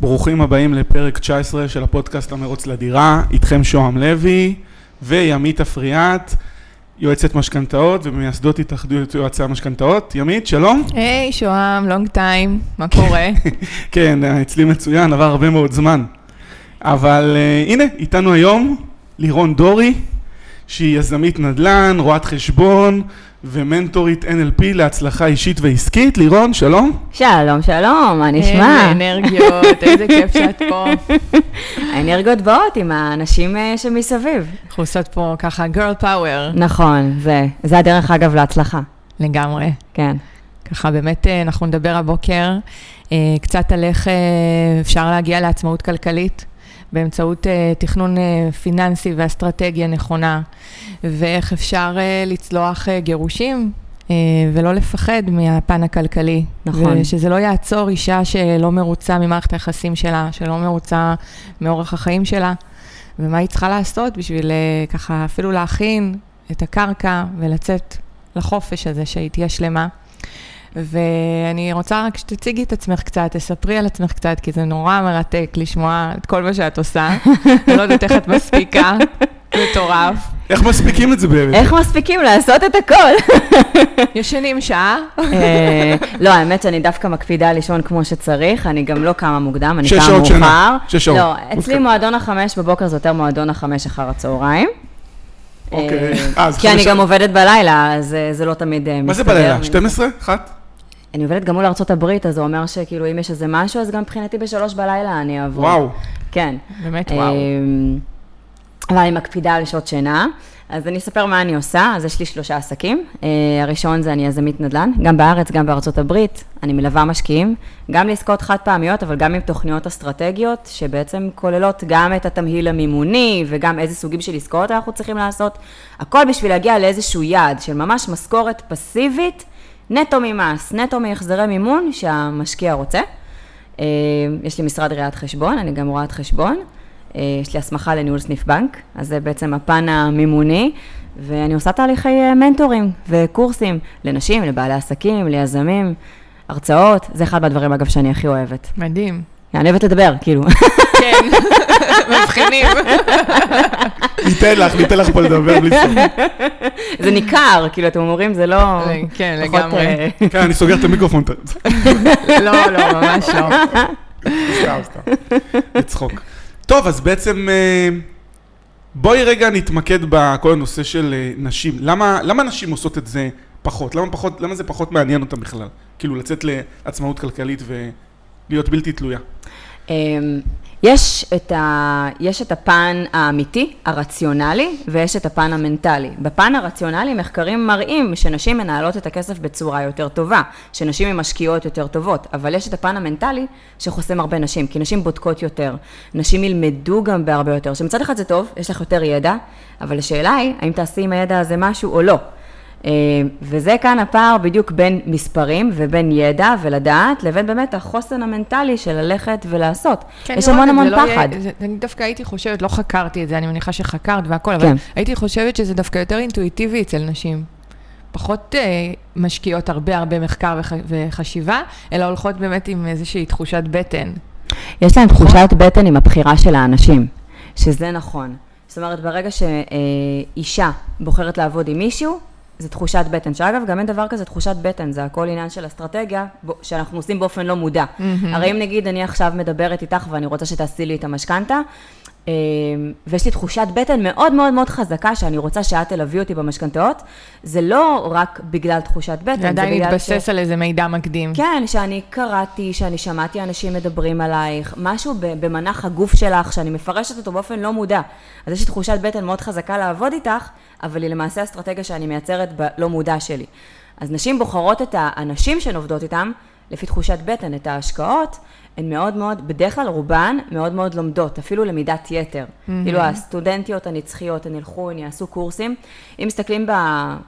ברוכים הבאים לפרק 19 של הפודקאסט המרוץ לדירה, איתכם שוהם לוי וימית אפריאט, יועצת משכנתאות ומייסדות התאחדות יועצי המשכנתאות. ימית, שלום. היי, שוהם, לונג טיים, מה קורה? כן, אצלי מצוין, עבר הרבה מאוד זמן. אבל uh, הנה, איתנו היום לירון דורי, שהיא יזמית נדל"ן, רואת חשבון ומנטורית NLP להצלחה אישית ועסקית. לירון, שלום. שלום, שלום, מה נשמע? איזה אנרגיות, איזה כיף שאת פה. האנרגיות באות עם האנשים אה, שמסביב. אנחנו עושות פה ככה girl power. נכון, זה, זה הדרך אגב להצלחה. לגמרי. כן. ככה באמת אה, אנחנו נדבר הבוקר אה, קצת על איך אפשר להגיע לעצמאות כלכלית. באמצעות uh, תכנון uh, פיננסי ואסטרטגיה נכונה, ואיך אפשר uh, לצלוח uh, גירושים ולא לפחד מהפן הכלכלי. נכון. ושזה לא יעצור אישה שלא מרוצה ממערכת היחסים שלה, שלא מרוצה מאורח החיים שלה, ומה היא צריכה לעשות בשביל ככה אפילו להכין את הקרקע ולצאת לחופש הזה, שהיא תהיה שלמה. ואני רוצה רק שתציגי את עצמך קצת, תספרי על עצמך קצת, כי זה נורא מרתק לשמוע את כל מה שאת עושה. אני לא יודעת איך את מספיקה, מטורף. איך מספיקים את זה באמת? איך מספיקים לעשות את הכל? ישנים שעה? אה, לא, האמת שאני דווקא מקפידה לישון כמו שצריך, אני גם לא קמה מוקדם, אני שש קמה שעות שינה. מאוחר. שש שעות. לא, אצלי אוקיי. מועדון החמש בבוקר זה יותר מועדון החמש אחר הצהריים. אוקיי. אה, אה, אז כי אני גם עובדת בלילה, אז זה לא תמיד מסתדר. מה זה בלילה? 12? אחת? אני עובדת גם מול ארצות הברית, אז זה אומר שכאילו אם יש איזה משהו, אז גם מבחינתי בשלוש בלילה אני אעבור. וואו. כן. באמת וואו. אמ, אבל אני מקפידה על שעות שינה. אז אני אספר מה אני עושה, אז יש לי שלושה עסקים. Uh, הראשון זה אני יזמית נדל"ן, גם בארץ, גם בארצות הברית. אני מלווה משקיעים, גם לעסקאות חד פעמיות, אבל גם עם תוכניות אסטרטגיות, שבעצם כוללות גם את התמהיל המימוני, וגם איזה סוגים של עסקאות אנחנו צריכים לעשות. הכל בשביל להגיע לאיזשהו יעד של ממש משכורת פסיבית, נטו ממס, נטו מהחזרי מימון שהמשקיע רוצה. אה, יש לי משרד ראיית חשבון, אני גם רואת חשבון. אה, יש לי הסמכה לניהול סניף בנק, אז זה בעצם הפן המימוני, ואני עושה תהליכי אה, מנטורים וקורסים לנשים, לבעלי עסקים, ליזמים, הרצאות, זה אחד מהדברים אגב שאני הכי אוהבת. מדהים. אני אוהבת לדבר, כאילו. כן, מבחינים. ניתן לך, ניתן לך פה לדבר בלי סוף. זה ניכר, כאילו, אתם אומרים, זה לא... כן, לגמרי. אה, כן, אני סוגר את המיקרופון. לא, לא, ממש לא. סתם, סתם. לצחוק. טוב, אז בעצם אה, בואי רגע נתמקד בכל הנושא של אה, נשים. למה, למה נשים עושות את זה פחות? למה, פחות? למה זה פחות מעניין אותן בכלל? כאילו לצאת לעצמאות כלכלית ולהיות בלתי תלויה. אמ, יש את, ה, יש את הפן האמיתי, הרציונלי, ויש את הפן המנטלי. בפן הרציונלי מחקרים מראים שנשים מנהלות את הכסף בצורה יותר טובה, שנשים הן משקיעות יותר טובות, אבל יש את הפן המנטלי שחוסם הרבה נשים, כי נשים בודקות יותר, נשים ילמדו גם בהרבה יותר, שמצד אחד זה טוב, יש לך יותר ידע, אבל השאלה היא, האם תעשי עם הידע הזה משהו או לא. אה, וזה כאן הפער בדיוק בין מספרים ובין ידע ולדעת, לבין באמת החוסן המנטלי של ללכת ולעשות. כן, יש אני המון המון זה לא יהיה- פחד. זה- אני דווקא הייתי חושבת, לא חקרתי את זה, אני מניחה שחקרת והכל, אבל כן. הייתי חושבת שזה דווקא יותר אינטואיטיבי אצל נשים. פחות אה, משקיעות הרבה הרבה מחקר וח, וחשיבה, אלא הולכות באמת עם איזושהי תחושת בטן. יש להם תחושת בטן עם הבחירה של האנשים, שזה נכון. זאת אומרת, ברגע שאישה בוחרת לעבוד עם מישהו, זה תחושת בטן, שאגב, גם אין דבר כזה תחושת בטן, זה הכל עניין של אסטרטגיה, שאנחנו עושים באופן לא מודע. הרי אם נגיד אני עכשיו מדברת איתך ואני רוצה שתעשי לי את המשכנתה, ויש לי תחושת בטן מאוד מאוד מאוד חזקה שאני רוצה שאת תלווי אותי במשכנתאות, זה לא רק בגלל תחושת בטן, זה עדיין בגלל מתבסס על איזה מידע מקדים. כן, שאני קראתי, שאני שמעתי אנשים מדברים עלייך, משהו במנח הגוף שלך, שאני מפרשת אותו באופן לא מודע. אז יש לי תחושת בטן מאוד חזקה לעבוד איתך, אבל היא למעשה אסטרטגיה שאני מייצרת בלא מודע שלי. אז נשים בוחרות את האנשים שהן עובדות איתם, לפי תחושת בטן, את ההשקעות, הן מאוד מאוד, בדרך כלל רובן מאוד מאוד לומדות, אפילו למידת יתר. כאילו הסטודנטיות הנצחיות, הן ילכו, הן יעשו קורסים. אם מסתכלים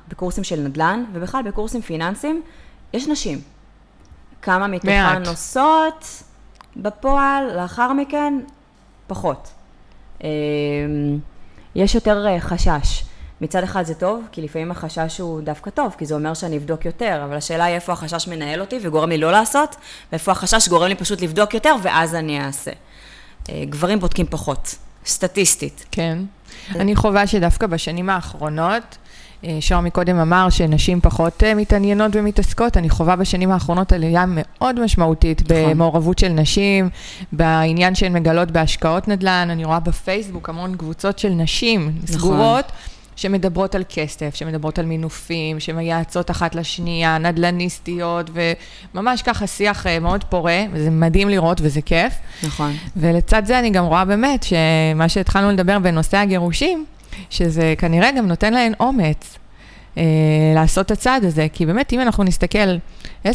בקורסים של נדל"ן, ובכלל בקורסים פיננסיים, יש נשים. כמה מתוכן. נוסעות בפועל, לאחר מכן, פחות. אמ, יש יותר אה, חשש. מצד אחד זה טוב, כי לפעמים החשש הוא דווקא טוב, כי זה אומר שאני אבדוק יותר, אבל השאלה היא איפה החשש מנהל אותי וגורם לי לא לעשות, ואיפה החשש גורם לי פשוט לבדוק יותר, ואז אני אעשה. אה, גברים בודקים פחות, סטטיסטית. כן. אני חווה שדווקא בשנים האחרונות, אה, שר מקודם אמר שנשים פחות אה, מתעניינות ומתעסקות, אני חווה בשנים האחרונות עלייה מאוד משמעותית נכון. במעורבות של נשים, בעניין שהן מגלות בהשקעות נדל"ן, אני רואה בפייסבוק המון קבוצות של נשים נכון. סגורות. שמדברות על כסף, שמדברות על מינופים, שמייעצות אחת לשנייה, נדל"ניסטיות, וממש ככה שיח אה, מאוד פורה, וזה מדהים לראות וזה כיף. נכון. ולצד זה אני גם רואה באמת שמה שהתחלנו לדבר בנושא הגירושים, שזה כנראה גם נותן להן אומץ אה, לעשות את הצעד הזה, כי באמת אם אנחנו נסתכל 10-15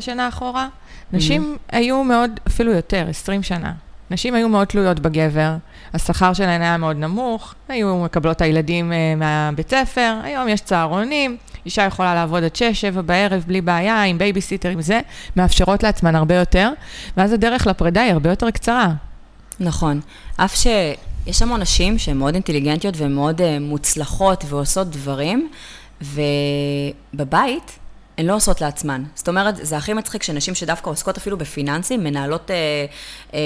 שנה אחורה, נשים היו מאוד, אפילו יותר, 20 שנה. נשים היו מאוד תלויות בגבר, השכר שלהן היה מאוד נמוך, היו מקבלות את הילדים אה, מהבית ספר, היום יש צהרונים, אישה יכולה לעבוד עד 6-7 בערב בלי בעיה, עם בייביסיטר, עם זה, מאפשרות לעצמן הרבה יותר, ואז הדרך לפרידה היא הרבה יותר קצרה. נכון. אף שיש המון נשים שהן מאוד אינטליגנטיות והן מאוד uh, מוצלחות ועושות דברים, ובבית הן לא עושות לעצמן. זאת אומרת, זה הכי מצחיק שנשים שדווקא עוסקות אפילו בפיננסים, מנהלות אה, אה,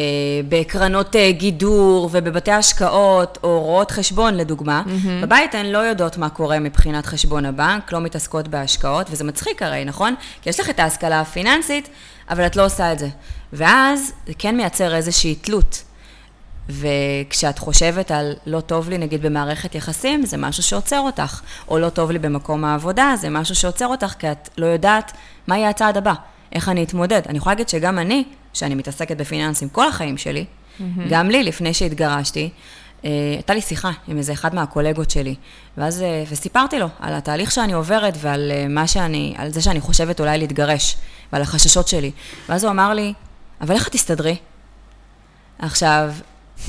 בקרנות אה, גידור ובבתי השקעות, או רואות חשבון לדוגמה, mm-hmm. בבית הן לא יודעות מה קורה מבחינת חשבון הבנק, לא מתעסקות בהשקעות, וזה מצחיק הרי, נכון? כי יש לך את ההשכלה הפיננסית, אבל את לא עושה את זה. ואז זה כן מייצר איזושהי תלות. וכשאת חושבת על לא טוב לי נגיד במערכת יחסים, זה משהו שעוצר אותך, או לא טוב לי במקום העבודה, זה משהו שעוצר אותך, כי את לא יודעת מה יהיה הצעד הבא, איך אני אתמודד. אני יכולה להגיד שגם אני, שאני מתעסקת בפיננסים כל החיים שלי, mm-hmm. גם לי, לפני שהתגרשתי, אה, הייתה לי שיחה עם איזה אחד מהקולגות שלי, ואז, אה, וסיפרתי לו על התהליך שאני עוברת ועל אה, מה שאני, על זה שאני חושבת אולי להתגרש, ועל החששות שלי. ואז הוא אמר לי, אבל איך את תסתדרי? עכשיו,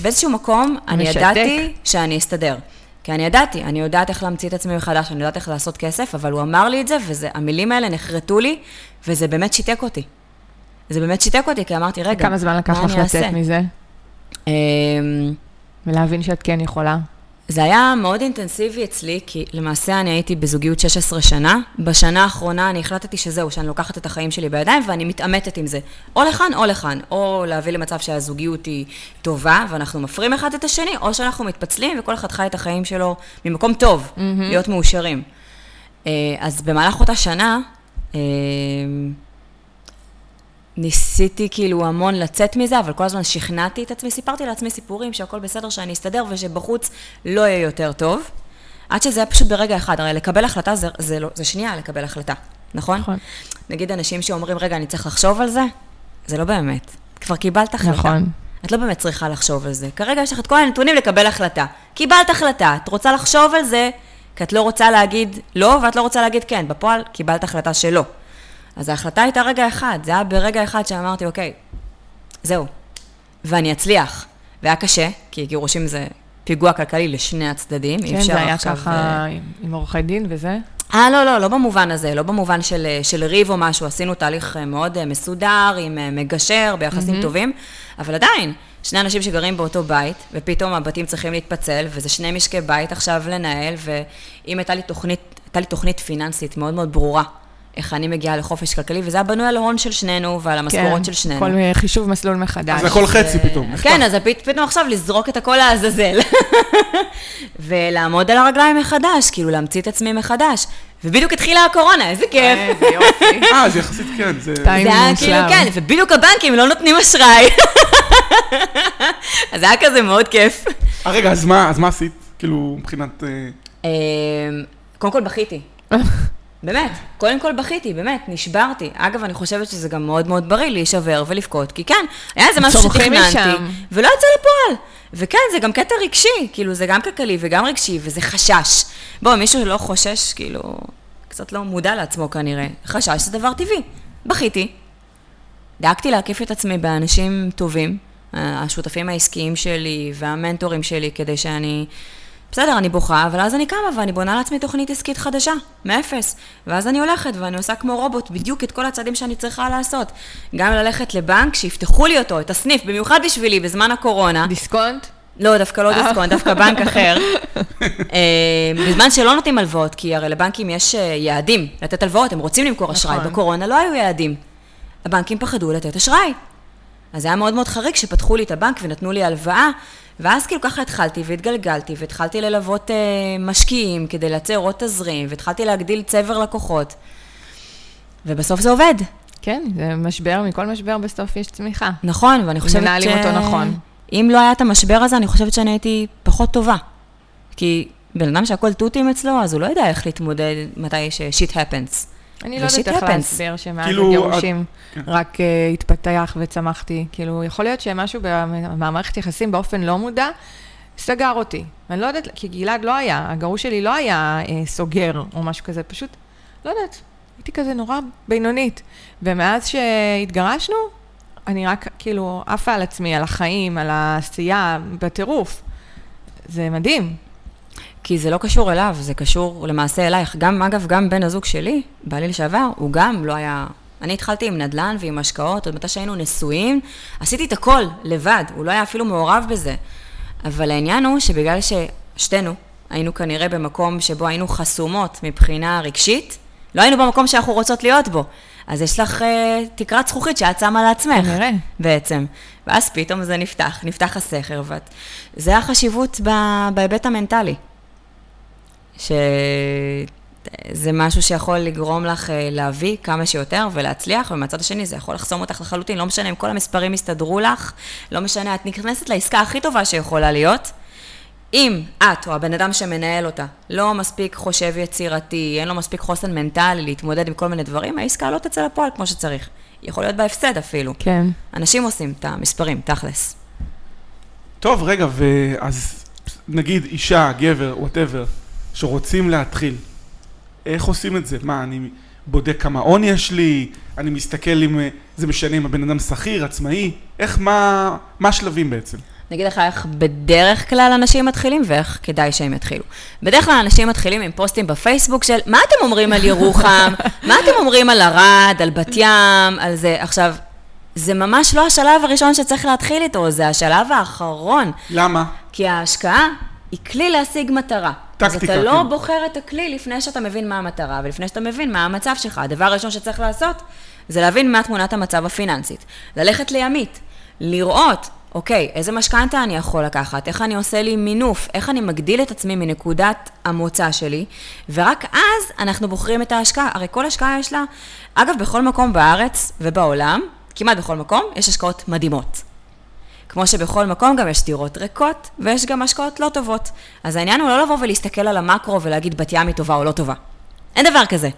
באיזשהו מקום אני משתק. ידעתי שאני אסתדר. כי אני ידעתי, אני יודעת איך להמציא את עצמי מחדש, אני יודעת איך לעשות כסף, אבל הוא אמר לי את זה, והמילים האלה נחרטו לי, וזה באמת שיתק אותי. זה באמת שיתק אותי, כי אמרתי, רגע, כמה זמן לקח מה לך אני אעשה?" לצאת מזה? אמ, ולהבין שאת כן יכולה? זה היה מאוד אינטנסיבי אצלי, כי למעשה אני הייתי בזוגיות 16 שנה. בשנה האחרונה אני החלטתי שזהו, שאני לוקחת את החיים שלי בידיים ואני מתעמתת עם זה. או לכאן או לכאן. או להביא למצב שהזוגיות היא טובה ואנחנו מפרים אחד את השני, או שאנחנו מתפצלים וכל אחד חי את החיים שלו ממקום טוב, mm-hmm. להיות מאושרים. אה, אז במהלך אותה שנה, אה, ניסיתי כאילו המון לצאת מזה, אבל כל הזמן שכנעתי את עצמי, סיפרתי לעצמי סיפורים שהכל בסדר, שאני אסתדר ושבחוץ לא יהיה יותר טוב. עד שזה היה פשוט ברגע אחד, הרי לקבל החלטה זה, זה, לא, זה שנייה לקבל החלטה, נכון? נכון. נגיד אנשים שאומרים, רגע, אני צריך לחשוב על זה, זה לא באמת. כבר קיבלת החלטה. נכון. את לא באמת צריכה לחשוב על זה. כרגע יש לך את כל הנתונים לקבל החלטה. קיבלת החלטה, את רוצה לחשוב על זה, כי את לא רוצה להגיד לא, ואת לא רוצה להגיד כן. בפועל, קיבלת החלטה שלא. אז ההחלטה הייתה רגע אחד, זה היה ברגע אחד שאמרתי, אוקיי, זהו, ואני אצליח. והיה קשה, כי גירושים זה פיגוע כלכלי לשני הצדדים, אי כן, אפשר זה היה עכשיו... ככה אה, עם- עורכי דין וזה? אה, לא, לא, לא במובן הזה, לא במובן של, אה, של ריב או משהו, עשינו תהליך אה, מאוד מסודר, עם מגשר, ביחסים mm-hmm. טובים, אבל עדיין, שני אנשים שגרים באותו בית, ופתאום הבתים צריכים להתפצל, וזה שני משקי בית עכשיו לנהל, ואם הייתה לי תוכנית, הייתה לי תוכנית פיננסית מאוד מאוד ברורה, איך אני מגיעה לחופש כלכלי, וזה היה בנוי על ההון של שנינו ועל המשכורות של שנינו. כן, כל אה, חישוב מסלול מחדש. אז הכל חצי פתאום. כן, אז פת- פתאום עכשיו לזרוק את הכל לעזאזל. ולעמוד על הרגליים מחדש, כאילו להמציא את עצמי מחדש. ובדיוק התחילה הקורונה, איזה כיף. איזה יופי. אה, זה יחסית כן, זה... זה היה. כאילו, כן, ובדיוק הבנקים לא נותנים אשראי. אז זה היה כזה מאוד כיף. אה, רגע, אז מה עשית? כאילו, מבחינת... אה, קודם כל בכיתי. באמת, קודם כל בכיתי, באמת, נשברתי. אגב, אני חושבת שזה גם מאוד מאוד בריא להישבר ולבכות, כי כן, היה איזה משהו שתכננתי. ולא יצא לפועל. וכן, זה גם קטע רגשי, כאילו, זה גם כלכלי וגם רגשי, וזה חשש. בוא, מישהו לא חושש, כאילו, קצת לא מודע לעצמו כנראה. חשש זה דבר טבעי. בכיתי, דאגתי להקיף את עצמי באנשים טובים, אה, השותפים העסקיים שלי והמנטורים שלי, כדי שאני... בסדר, אני בוכה, אבל אז אני קמה ואני בונה לעצמי תוכנית עסקית חדשה, מאפס. ואז אני הולכת ואני עושה כמו רובוט בדיוק את כל הצעדים שאני צריכה לעשות. גם ללכת לבנק, שיפתחו לי אותו, את הסניף, במיוחד בשבילי, בזמן הקורונה. דיסקונט? לא, דווקא לא דיסקונט, דווקא בנק אחר. אה, בזמן שלא נותנים הלוואות, כי הרי לבנקים יש אה, יעדים לתת הלוואות, הם רוצים למכור אשראי. נכון. בקורונה לא היו יעדים. הבנקים פחדו לתת אשראי. אז זה היה מאוד מאוד חריג שפתחו לי את הבנק ונתנו לי הלוואה, ואז כאילו ככה התחלתי והתגלגלתי, והתחלתי ללוות אה, משקיעים כדי לייצר עוד תזרים, והתחלתי להגדיל צבר לקוחות, ובסוף זה עובד. כן, זה משבר, מכל משבר בסוף יש צמיחה. נכון, ואני חושבת ש... מנהלים אותו נכון. אם לא היה את המשבר הזה, אני חושבת שאני הייתי פחות טובה. כי בן אדם שהכל תותים אצלו, אז הוא לא יודע איך להתמודד מתי ש-shit happens. אני לא יודעת איך. להסביר שמאז כאילו, הגירושים רק אה, התפתח וצמחתי. כאילו, יכול להיות שמשהו במ- במערכת יחסים באופן לא מודע סגר אותי. אני לא יודעת, כי גלעד לא היה, הגרוש שלי לא היה אה, סוגר או משהו כזה, פשוט, לא יודעת, הייתי כזה נורא בינונית. ומאז שהתגרשנו, אני רק כאילו עפה על עצמי, על החיים, על העשייה, בטירוף. זה מדהים. כי זה לא קשור אליו, זה קשור למעשה אלייך. גם, אגב, גם בן הזוג שלי, בעלי לשעבר, הוא גם לא היה... אני התחלתי עם נדל"ן ועם השקעות, עוד מתי שהיינו נשואים, עשיתי את הכל לבד, הוא לא היה אפילו מעורב בזה. אבל העניין הוא שבגלל ששתינו היינו כנראה במקום שבו היינו חסומות מבחינה רגשית, לא היינו במקום שאנחנו רוצות להיות בו. אז יש לך אה, תקרת זכוכית שאת שמה לעצמך. כנראה. בעצם. ואז פתאום זה נפתח, נפתח הסכר, ואת... זה החשיבות ב- בהיבט המנטלי. שזה משהו שיכול לגרום לך אה, להביא כמה שיותר ולהצליח, ומהצד השני זה יכול לחסום אותך לחלוטין, לא משנה אם כל המספרים יסתדרו לך, לא משנה, את נכנסת לעסקה הכי טובה שיכולה להיות. אם את או הבן אדם שמנהל אותה לא מספיק חושב יצירתי, אין לו מספיק חוסן מנטלי להתמודד עם כל מיני דברים, העסקה לא תצא לפועל כמו שצריך. יכול להיות בהפסד אפילו. כן. אנשים עושים את המספרים, תכלס. טוב, רגע, ואז נגיד אישה, גבר, whatever, שרוצים להתחיל, איך עושים את זה? מה, אני בודק כמה הון יש לי, אני מסתכל אם אה, זה משנה אם הבן אדם שכיר, עצמאי, איך, מה, מה השלבים בעצם? אני אגיד לך איך בדרך כלל אנשים מתחילים ואיך כדאי שהם יתחילו. בדרך כלל אנשים מתחילים עם פוסטים בפייסבוק של מה אתם אומרים על ירוחם, מה אתם אומרים על ערד, על בת ים, על זה. עכשיו, זה ממש לא השלב הראשון שצריך להתחיל איתו, זה השלב האחרון. למה? כי ההשקעה היא כלי להשיג מטרה. טקטיקה, אז אתה לא כן. בוחר את הכלי לפני שאתה מבין מה המטרה, ולפני שאתה מבין מה המצב שלך. הדבר הראשון שצריך לעשות, זה להבין מה תמונת המצב הפיננסית. ללכת לימית, לראות, אוקיי, איזה משכנתה אני יכול לקחת, איך אני עושה לי מינוף, איך אני מגדיל את עצמי מנקודת המוצא שלי, ורק אז אנחנו בוחרים את ההשקעה. הרי כל השקעה יש לה, אגב, בכל מקום בארץ ובעולם, כמעט בכל מקום, יש השקעות מדהימות. כמו שבכל מקום גם יש דירות ריקות, ויש גם השקעות לא טובות. אז העניין הוא לא לבוא ולהסתכל על המקרו ולהגיד בת ים היא טובה או לא טובה. אין דבר כזה.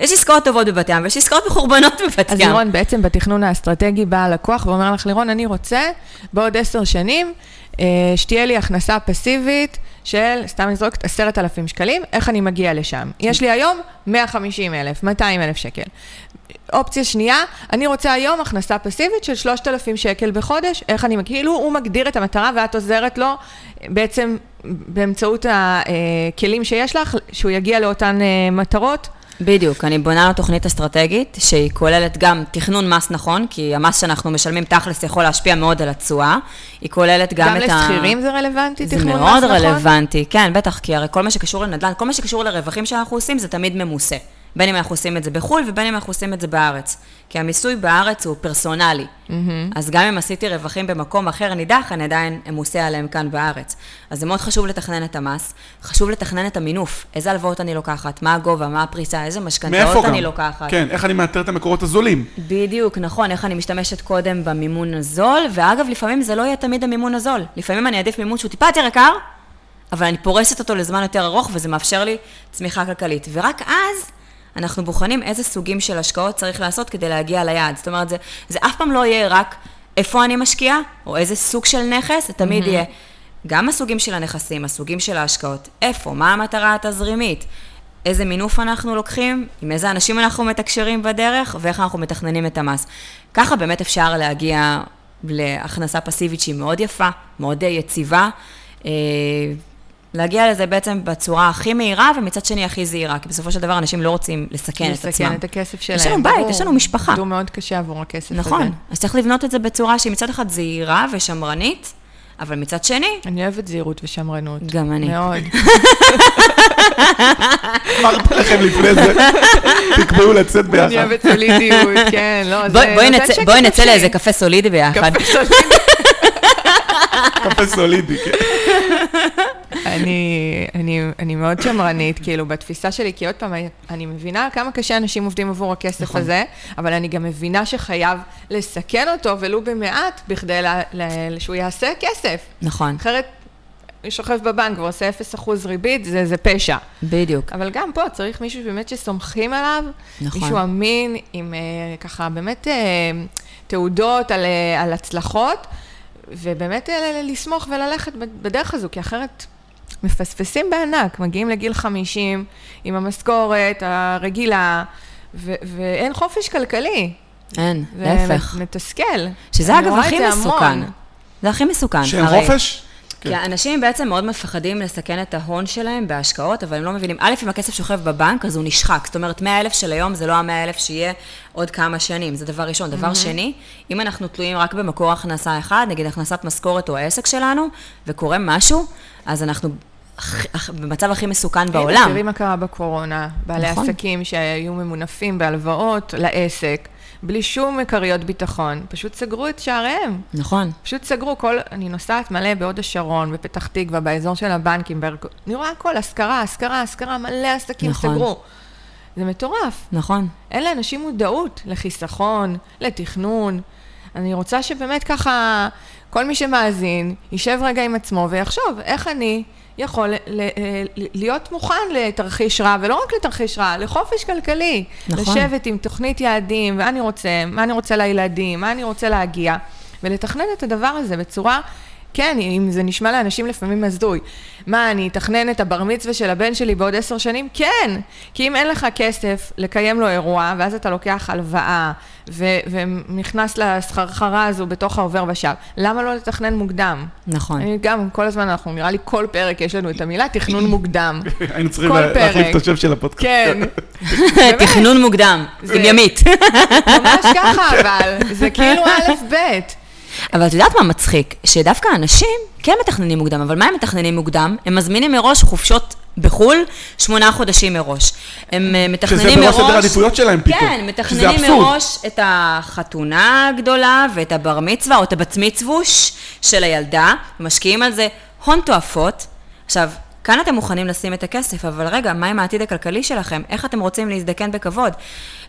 יש עסקאות טובות בבת ים, ויש עסקאות מחורבנות בבת אז ים. לירון, בעצם בתכנון האסטרטגי בא הלקוח ואומר לך, לירון, אני רוצה בעוד עשר שנים אה, שתהיה לי הכנסה פסיבית של, סתם אני עשרת אלפים שקלים, איך אני מגיע לשם? יש לי היום 150 אלף, 200 אלף שקל. אופציה שנייה, אני רוצה היום הכנסה פסיבית של 3,000 שקל בחודש, איך אני, כאילו הוא מגדיר את המטרה ואת עוזרת לו בעצם באמצעות הכלים שיש לך, שהוא יגיע לאותן אה, מטרות. בדיוק, אני בונה לו תוכנית אסטרטגית, שהיא כוללת גם תכנון מס נכון, כי המס שאנחנו משלמים תכלס יכול להשפיע מאוד על התשואה. היא כוללת גם, גם את ה... לשכירים זה רלוונטי, זה תכנון מאוד מס, נכון? רלוונטי, כן, בטח, כי הרי כל מה שקשור לנדל"ן, כל מה שקשור לרווחים שאנחנו עושים, זה תמיד ממוסה. בין אם אנחנו עושים את זה בחו"ל ובין אם אנחנו עושים את זה בארץ. כי המיסוי בארץ הוא פרסונלי. אז גם אם עשיתי רווחים במקום אחר נידח, אני עדיין אמוסה עליהם כאן בארץ. אז זה מאוד חשוב לתכנן את המס, חשוב לתכנן את המינוף, איזה הלוואות אני לוקחת, מה הגובה, מה הפריסה, איזה משכנתאות גם? אני לוקחת. כן, איך אני מאתר את המקורות הזולים? בדיוק, נכון, איך אני משתמשת קודם במימון הזול, ואגב, לפעמים זה לא יהיה תמיד המימון הזול. לפעמים אני אעדיף מימון שהוא טיפה יותר יקר, אבל אני פורסת אותו לזמן יותר ארוך, וזה מאפשר לי צמיחה כלכלית. ורק אז אנחנו בוחנים איזה סוגים של השקעות צריך לעשות כדי להגיע ליעד. זאת אומרת, זה, זה אף פעם לא יהיה רק איפה אני משקיעה, או איזה סוג של נכס, זה תמיד יהיה גם הסוגים של הנכסים, הסוגים של ההשקעות, איפה, מה המטרה התזרימית, איזה מינוף אנחנו לוקחים, עם איזה אנשים אנחנו מתקשרים בדרך, ואיך אנחנו מתכננים את המס. ככה באמת אפשר להגיע להכנסה פסיבית שהיא מאוד יפה, מאוד אה, יציבה. להגיע לזה בעצם בצורה הכי מהירה, ומצד שני הכי זהירה, כי בסופו של דבר אנשים לא רוצים לסכן את עצמם. לסכן את הכסף שלהם. יש לנו בית, ברור. יש לנו משפחה. עבדו מאוד קשה עבור הכסף הזה. נכון, אז צריך לבנות את זה בצורה שהיא מצד אחד זהירה ושמרנית, אבל מצד שני, אני אוהבת זהירות ושמרנות. גם אני. מאוד. אמרתי לכם לפני זה, תקבעו לצאת אני ביחד. אוהבת סולידיות, כן, לא, זה בואי- נותן נצא- שקט בואי נצא נפשי. לאיזה קפה סולידי ביחד. קפה סולידי. קפה סולידי, כן. אני, אני, אני מאוד שמרנית, כאילו, בתפיסה שלי, כי עוד פעם, אני מבינה כמה קשה אנשים עובדים עבור הכסף נכון. הזה, אבל אני גם מבינה שחייב לסכן אותו, ולו במעט, בכדי ל, ל, שהוא יעשה כסף. נכון, אחרת, שוכב בבנק ועושה 0% ריבית, זה, זה פשע. בדיוק. אבל גם פה צריך מישהו באמת שסומכים עליו, נכון. מישהו אמין, עם אה, ככה באמת אה, תעודות על, אה, על הצלחות, ובאמת אה, לסמוך וללכת בדרך הזו, כי אחרת מפספסים בענק, מגיעים לגיל 50 עם המשכורת הרגילה, ו- ואין חופש כלכלי. אין, להפך. ומתסכל. שזה אני אגב הכי זה מסוכן. המון. זה הכי מסוכן. שאין הרי- חופש? כן. כי אנשים בעצם מאוד מפחדים לסכן את ההון שלהם בהשקעות, אבל הם לא מבינים, א', אם הכסף שוכב בבנק, אז הוא נשחק. זאת אומרת, 100 אלף של היום זה לא ה-100 אלף שיהיה עוד כמה שנים, זה דבר ראשון. דבר שני, אם אנחנו תלויים רק במקור הכנסה אחד, נגיד הכנסת משכורת או העסק שלנו, וקורה משהו, אז אנחנו במצב הכי מסוכן בעולם. תראי מה קרה בקורונה. בעלי נכון. עסקים שהיו ממונפים בהלוואות לעסק, בלי שום כריות ביטחון, פשוט סגרו את שעריהם. נכון, פשוט סגרו כל, אני נוסעת מלא בהוד השרון, בפתח תקווה, באזור של הבנקים, בארג... אני רואה הכל, השכרה, השכרה, השכרה, מלא עסקים נכון. סגרו. זה מטורף. נכון. אין לאנשים מודעות לחיסכון, לתכנון. אני רוצה שבאמת ככה, כל מי שמאזין, יישב רגע עם עצמו ויחשוב איך אני יכול ל- להיות מוכן לתרחיש רע, ולא רק לתרחיש רע, לחופש כלכלי. נכון. לשבת עם תוכנית יעדים, מה אני רוצה, מה אני רוצה לילדים, מה אני רוצה להגיע, ולתכנן את הדבר הזה בצורה... כן, אם זה נשמע לאנשים לפעמים הזוי. מה, אני אתכנן את הבר מצווה של הבן שלי בעוד עשר שנים? כן! כי אם אין לך כסף לקיים לו אירוע, ואז אתה לוקח הלוואה, ו- ונכנס לסחרחרה הזו בתוך העובר ושב, למה לא לתכנן מוקדם? נכון. אני גם, כל הזמן אנחנו, נראה לי כל פרק יש לנו את המילה תכנון מוקדם. היינו צריכים להחליף. את השם של הפודקאסט. כן, תכנון מוקדם, זה- עם ימית. ממש ככה, אבל זה כאילו א'-ב'. אבל את יודעת מה מצחיק? שדווקא אנשים כן מתכננים מוקדם, אבל מה הם מתכננים מוקדם? הם מזמינים מראש חופשות בחו"ל שמונה חודשים מראש. הם אה, מתכננים שזה מראש... בראש סדר העדיפויות שלהם פתאום. כן, שזה מתכננים. מראש את החתונה הגדולה ואת הבר מצווה או את הבת מצווש של הילדה, משקיעים על זה הון תועפות. עכשיו, כאן אתם מוכנים לשים את הכסף, אבל רגע, מה עם העתיד הכלכלי שלכם? איך אתם רוצים להזדקן בכבוד?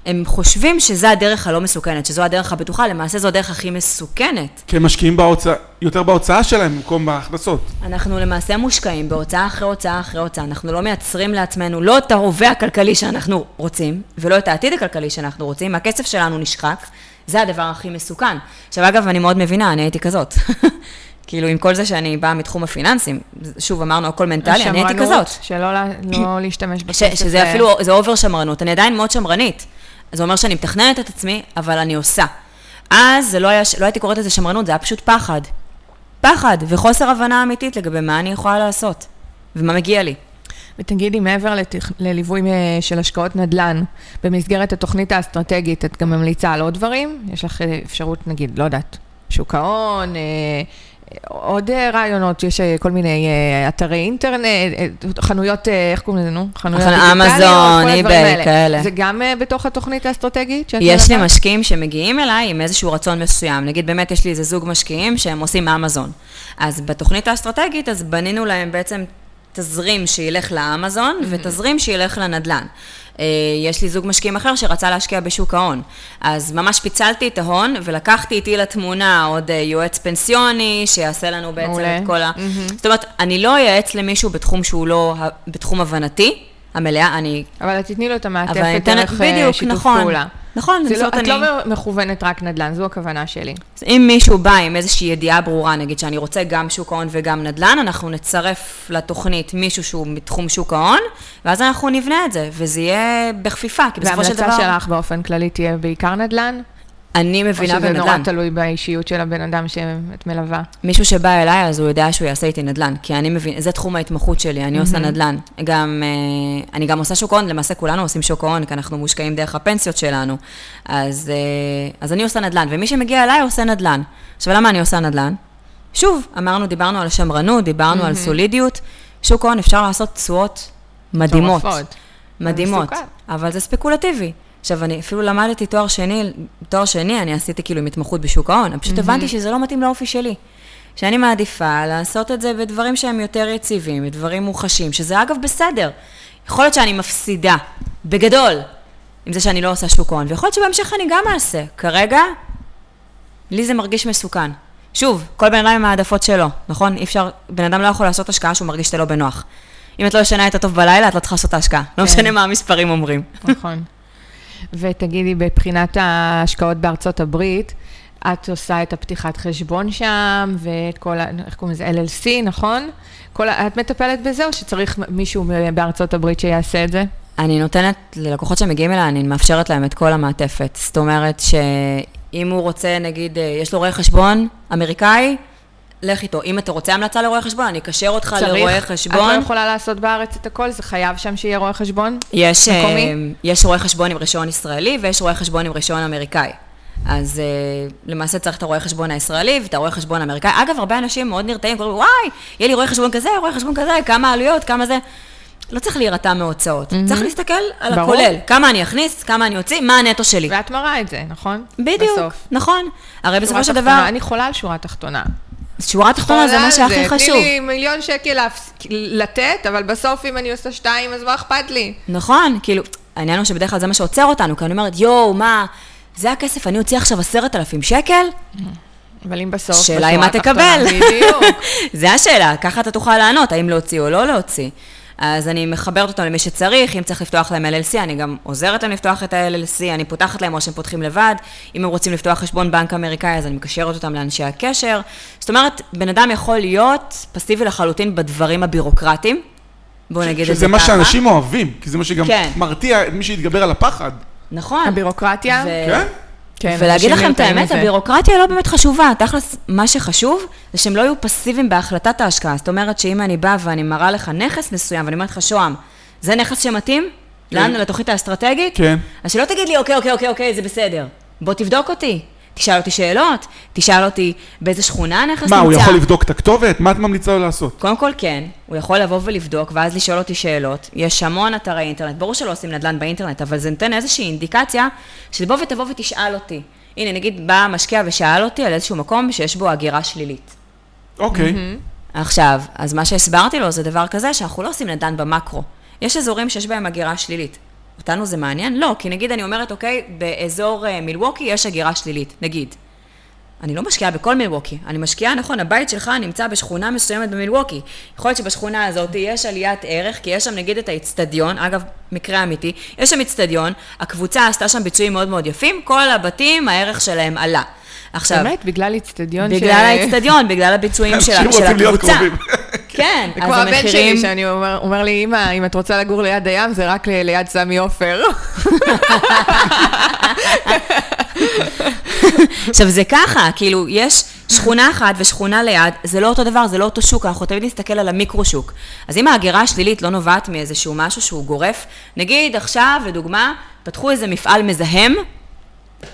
הם חושבים שזו הדרך הלא מסוכנת, שזו הדרך הבטוחה, למעשה זו הדרך הכי מסוכנת. כי הם משקיעים בהוצאה, יותר בהוצאה שלהם במקום בהכנסות. אנחנו למעשה מושקעים בהוצאה אחרי הוצאה אחרי הוצאה. אנחנו לא מייצרים לעצמנו לא את ההווה הכלכלי שאנחנו רוצים, ולא את העתיד הכלכלי שאנחנו רוצים. הכסף שלנו נשחק, זה הדבר הכי מסוכן. עכשיו, אגב, אני מאוד מבינה, אני הייתי כזאת. כאילו, עם כל זה שאני באה מתחום הפיננסים, שוב, אמרנו הכל מנטלי, אני הייתי כזאת. השמרנות, שלא לא להשתמש בכסף. שזה אפילו, זה over שמרנות. אני עדיין מאוד שמרנית. זה אומר שאני מתכננת את עצמי, אבל אני עושה. אז זה לא, היה, לא הייתי קוראת לזה שמרנות, זה היה פשוט פחד. פחד וחוסר הבנה אמיתית לגבי מה אני יכולה לעשות, ומה מגיע לי. ותגידי, מעבר לתכ... לליווי אה, של השקעות נדל"ן, במסגרת התוכנית האסטרטגית, את גם ממליצה על עוד דברים? יש לך אה, אפשרות, נגיד, לא יודעת, שוק ההון, אה, עוד אה, רעיונות, יש אה, כל מיני אה, אתרי אינטרנט, חנויות, איך קוראים לזה, נו? חנויות דיגיטליות, אמזון, איביי. כאלה. זה גם בתוך התוכנית האסטרטגית? יש לי? משקיעים שמגיעים אליי עם איזשהו רצון מסוים. נגיד, באמת יש לי איזה זוג משקיעים שהם עושים אמזון. אז בתוכנית האסטרטגית, אז בנינו להם בעצם תזרים שילך לאמזון ותזרים שילך לנדל"ן. אה, יש לי זוג משקיעים אחר שרצה להשקיע בשוק ההון. אז ממש פיצלתי את ההון ולקחתי איתי לתמונה עוד אה, יועץ פנסיוני שיעשה לנו בעצם מעולה. את כל ה... מהמם. זאת אומרת, אני לא אייעץ למישהו בתחום שהוא לא בתחום הבנתי המלאה, אני אבל תתני לו את המעטפת דרך אה, שיתוף נכון. פעולה. נכון, זה לא, את. לא מכוונת רק נדל"ן, זו הכוונה שלי. אז אם מישהו בא עם איזושהי ידיעה ברורה, נגיד שאני רוצה גם שוק ההון וגם נדל"ן, אנחנו נצרף לתוכנית מישהו שהוא מתחום שוק ההון, ואז אנחנו נבנה את זה, וזה יהיה בכפיפה, כי בסופו של דבר... וההמלצה שלך באופן כללי תהיה בעיקר נדל"ן? אני או מבינה שזה נורא בנדל"ן. תלוי באישיות של הבן אדם שאת מלווה? מישהו שבא אליי, אז הוא יודע שהוא יעשה איתי נדל"ן, כי אני מבין, זה תחום ההתמחות שלי, אני עושה נדל"ן. גם, אה, אני גם עושה שוק ההון, למעשה כולנו עושים שוק ההון, כי אנחנו מושקעים דרך הפנסיות שלנו. אז, אה, אז אני עושה נדל"ן, ומי שמגיע אליי עושה נדל"ן. עכשיו, למה אני עושה נדל"ן? שוב, אמרנו, דיברנו על שמרנות, דיברנו על סולידיות. שוק ההון אפשר לעשות תשואות מדהימות. מדהימות. אבל זה ספקולטיבי. עכשיו, אני אפילו למדתי תואר שני, תואר שני, אני עשיתי כאילו עם התמחות בשוק ההון, אני פשוט הבנתי שזה לא מתאים לאופי שלי. שאני מעדיפה לעשות את זה בדברים שהם יותר יציבים, בדברים מוחשים, שזה אגב בסדר. יכול להיות שאני מפסידה, בגדול, עם זה שאני לא עושה שוק ההון, ויכול להיות שבהמשך אני גם אעשה. כרגע, לי זה מרגיש מסוכן. שוב, כל בן אדם עם העדפות שלו, נכון? אי אפשר, בן אדם לא יכול לעשות השקעה שהוא מרגיש שאתה לא בנוח. אם את לא ישנה את הטוב בלילה, את לא צריכה לעשות את ההשקעה. לא כן. משנה מה המספרים אומרים. נכון. ותגידי, מבחינת ההשקעות בארצות הברית, את עושה את הפתיחת חשבון שם, ואת כל ה... איך קוראים לזה? LLC, נכון? כל ה... את מטפלת בזה, או שצריך מישהו בארצות הברית שיעשה את זה? אני נותנת ללקוחות שמגיעים אליי, אני מאפשרת להם את כל המעטפת. זאת אומרת שאם הוא רוצה, נגיד, אה, יש לו רואה חשבון אמריקאי, לך איתו. אם אתה רוצה המלצה לרואה חשבון, אני אקשר אותך לרואה את לא חשבון. יכולה לעשות בארץ את הכל? זה חייב שם שיהיה רואה חשבון? יש, מקומי? אה, יש רואה חשבון עם רישיון ישראלי ויש רואה חשבון עם רישיון אמריקאי. אז אה, למעשה צריך את הרואה חשבון הישראלי ואת הרואה חשבון האמריקאי. אגב, הרבה אנשים מאוד נרתעים, אומרים, וואי, יהיה לי רואה חשבון כזה, רואה חשבון כזה, כמה עלויות, כמה זה. לא צריך להירתע מהוצאות, צריך להסתכל על ברור. הכולל. כמה אני אכניס, כמה אני אוציא, מה הנטו שלי. ואת מראה את זה, נכון? בדיוק, בסוף. נכון. הרי בסופו של דבר, אני חולה על שורה תחתונה. שורה תחתונה זה מה שהכי חשוב. תני לי מיליון שקל לתת, אבל בסוף אם אני עושה שתיים, אז מה אכפת לי? נכון, כאילו, העניין הוא שבדרך כלל זה מה שעוצר אותנו, כי אני אומרת, יואו, מה, זה הכסף, אני אוציא עכשיו עשרת אלפים שקל? אבל אם בסוף, שאלה אם מה תקבל. בדיוק. זה השאלה, ככה אתה תוכל לענות, האם להוציא או לא להוציא. אז אני מחברת אותם למי שצריך, אם צריך לפתוח להם LLC, אני גם עוזרת להם לפתוח את ה-LLC, אני פותחת להם או שהם פותחים לבד. אם הם רוצים לפתוח חשבון בנק אמריקאי, אז אני מקשרת אותם לאנשי הקשר. זאת אומרת, בן אדם יכול להיות פסיבי לחלוטין בדברים הבירוקרטיים. בואו נגיד את זה שזה ככה. מה שאנשים אוהבים, כי זה מה שגם כן. מרתיע את מי שיתגבר על הפחד. נכון. הבירוקרטיה? ו- כן? כן, ולהגיד לכם את האמת, מזה. הבירוקרטיה לא באמת חשובה. תכלס, מה שחשוב זה שהם לא יהיו פסיביים בהחלטת ההשקעה. זאת אומרת שאם אני באה ואני מראה לך נכס מסוים, ואני אומרת לך, שוהם, זה נכס שמתאים? כן. לנו, לתוכנית האסטרטגית? כן. אז שלא תגיד לי, אוקיי, אוקיי, אוקיי, אוקיי, זה בסדר. בוא תבדוק אותי. תשאל אותי שאלות, תשאל אותי באיזה שכונה הנכס נמצא. מה, הוא יכול לבדוק את הכתובת? מה את ממליצה לו לעשות? קודם כל כן, הוא יכול לבוא ולבדוק, ואז לשאול אותי שאלות. יש המון אתרי אינטרנט, ברור שלא עושים נדל"ן באינטרנט, אבל זה נותן איזושהי אינדיקציה, שבוא ותבוא ותשאל אותי. הנה, נגיד בא משקיע ושאל אותי על איזשהו מקום שיש בו הגירה שלילית. אוקיי. עכשיו, אז מה שהסברתי לו זה דבר כזה, שאנחנו לא עושים נדל"ן במקרו. יש אזורים שיש בהם הגירה שלילית. אותנו זה מעניין? לא, כי נגיד אני אומרת, אוקיי, באזור אה, מילווקי יש הגירה שלילית, נגיד. אני לא משקיעה בכל מילווקי, אני משקיעה, נכון, הבית שלך נמצא בשכונה מסוימת במילווקי. יכול להיות שבשכונה הזאת יש עליית ערך, כי יש שם נגיד את האיצטדיון, אגב, מקרה אמיתי, יש שם איצטדיון, הקבוצה עשתה שם ביצועים מאוד מאוד יפים, כל הבתים, הערך שלהם עלה. עכשיו, באמת, בגלל איצטדיון בגלל האיצטדיון, בגלל הביצועים של, אנשים של רוצים להיות הקבוצה. כן, זה אז כמו הבן המחירים... שלי, שאני אומר, אומר לי, אמא, אם את רוצה לגור ליד הים, זה רק ליד סמי עופר. עכשיו זה ככה, כאילו, יש שכונה אחת ושכונה ליד, זה לא אותו דבר, זה לא אותו שוק, אנחנו תמיד נסתכל על המיקרו-שוק. אז אם ההגירה השלילית לא נובעת מאיזשהו משהו שהוא גורף, נגיד עכשיו, לדוגמה, פתחו איזה מפעל מזהם,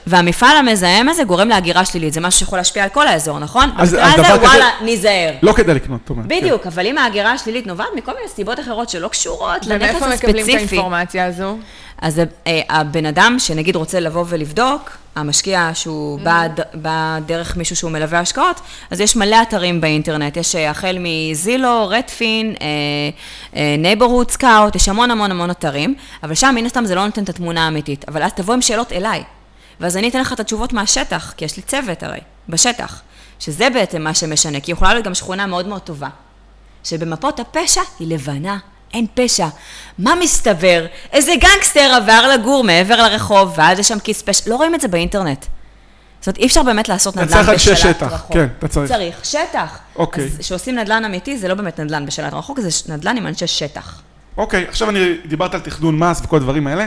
והמפעל המזהם הזה גורם להגירה שלילית, זה משהו שיכול להשפיע על כל האזור, נכון? אז- במקרה הזה, כזה- וואלה, ניזהר. לא כדאי לקנות, את אומרת. בדיוק, אבל אם ההגירה השלילית נובעת מכל מיני סיבות אחרות שלא קשורות לנכס ומאיפה מקבלים את הספציפי, האינפורמציה הזו? אז אה, הבן אדם שנגיד רוצה לבוא ולבדוק, המשקיע שהוא Mm-hmm. בא, ד- בא דרך מישהו שהוא מלווה השקעות, אז יש מלא אתרים באינטרנט, יש אה, החל מ Zillow, Redfin, NeighborhoodScout, יש המון המון המון אתרים, אבל שם מן הסתם זה לא נותן את התמונה האמיתית, אבל אז תבוא עם שאלות אליי, ואז אני אתן לך את התשובות מהשטח, כי יש לי צוות הרי, בשטח, שזה בעצם מה שמשנה, כי יכולה להיות גם שכונה מאוד מאוד טובה. שבמפות הפשע היא לבנה, אין פשע. מה מסתבר? איזה גנגסטר עבר לגור מעבר לרחוב, ואז יש שם כיס פשע. לא רואים את זה באינטרנט. זאת אומרת, אי אפשר באמת לעשות אתה נדל"ן צריך אנשי בשלט שטח, רחוק. כן, אתה צריך. צריך שטח. אוקיי. אז כשעושים נדל"ן אמיתי, זה לא באמת נדל"ן בשלט רחוק, זה נדל"ן עם אנשי שטח. אוקיי, עכשיו אני דיברת על תכנון מס וכל הדברים האלה.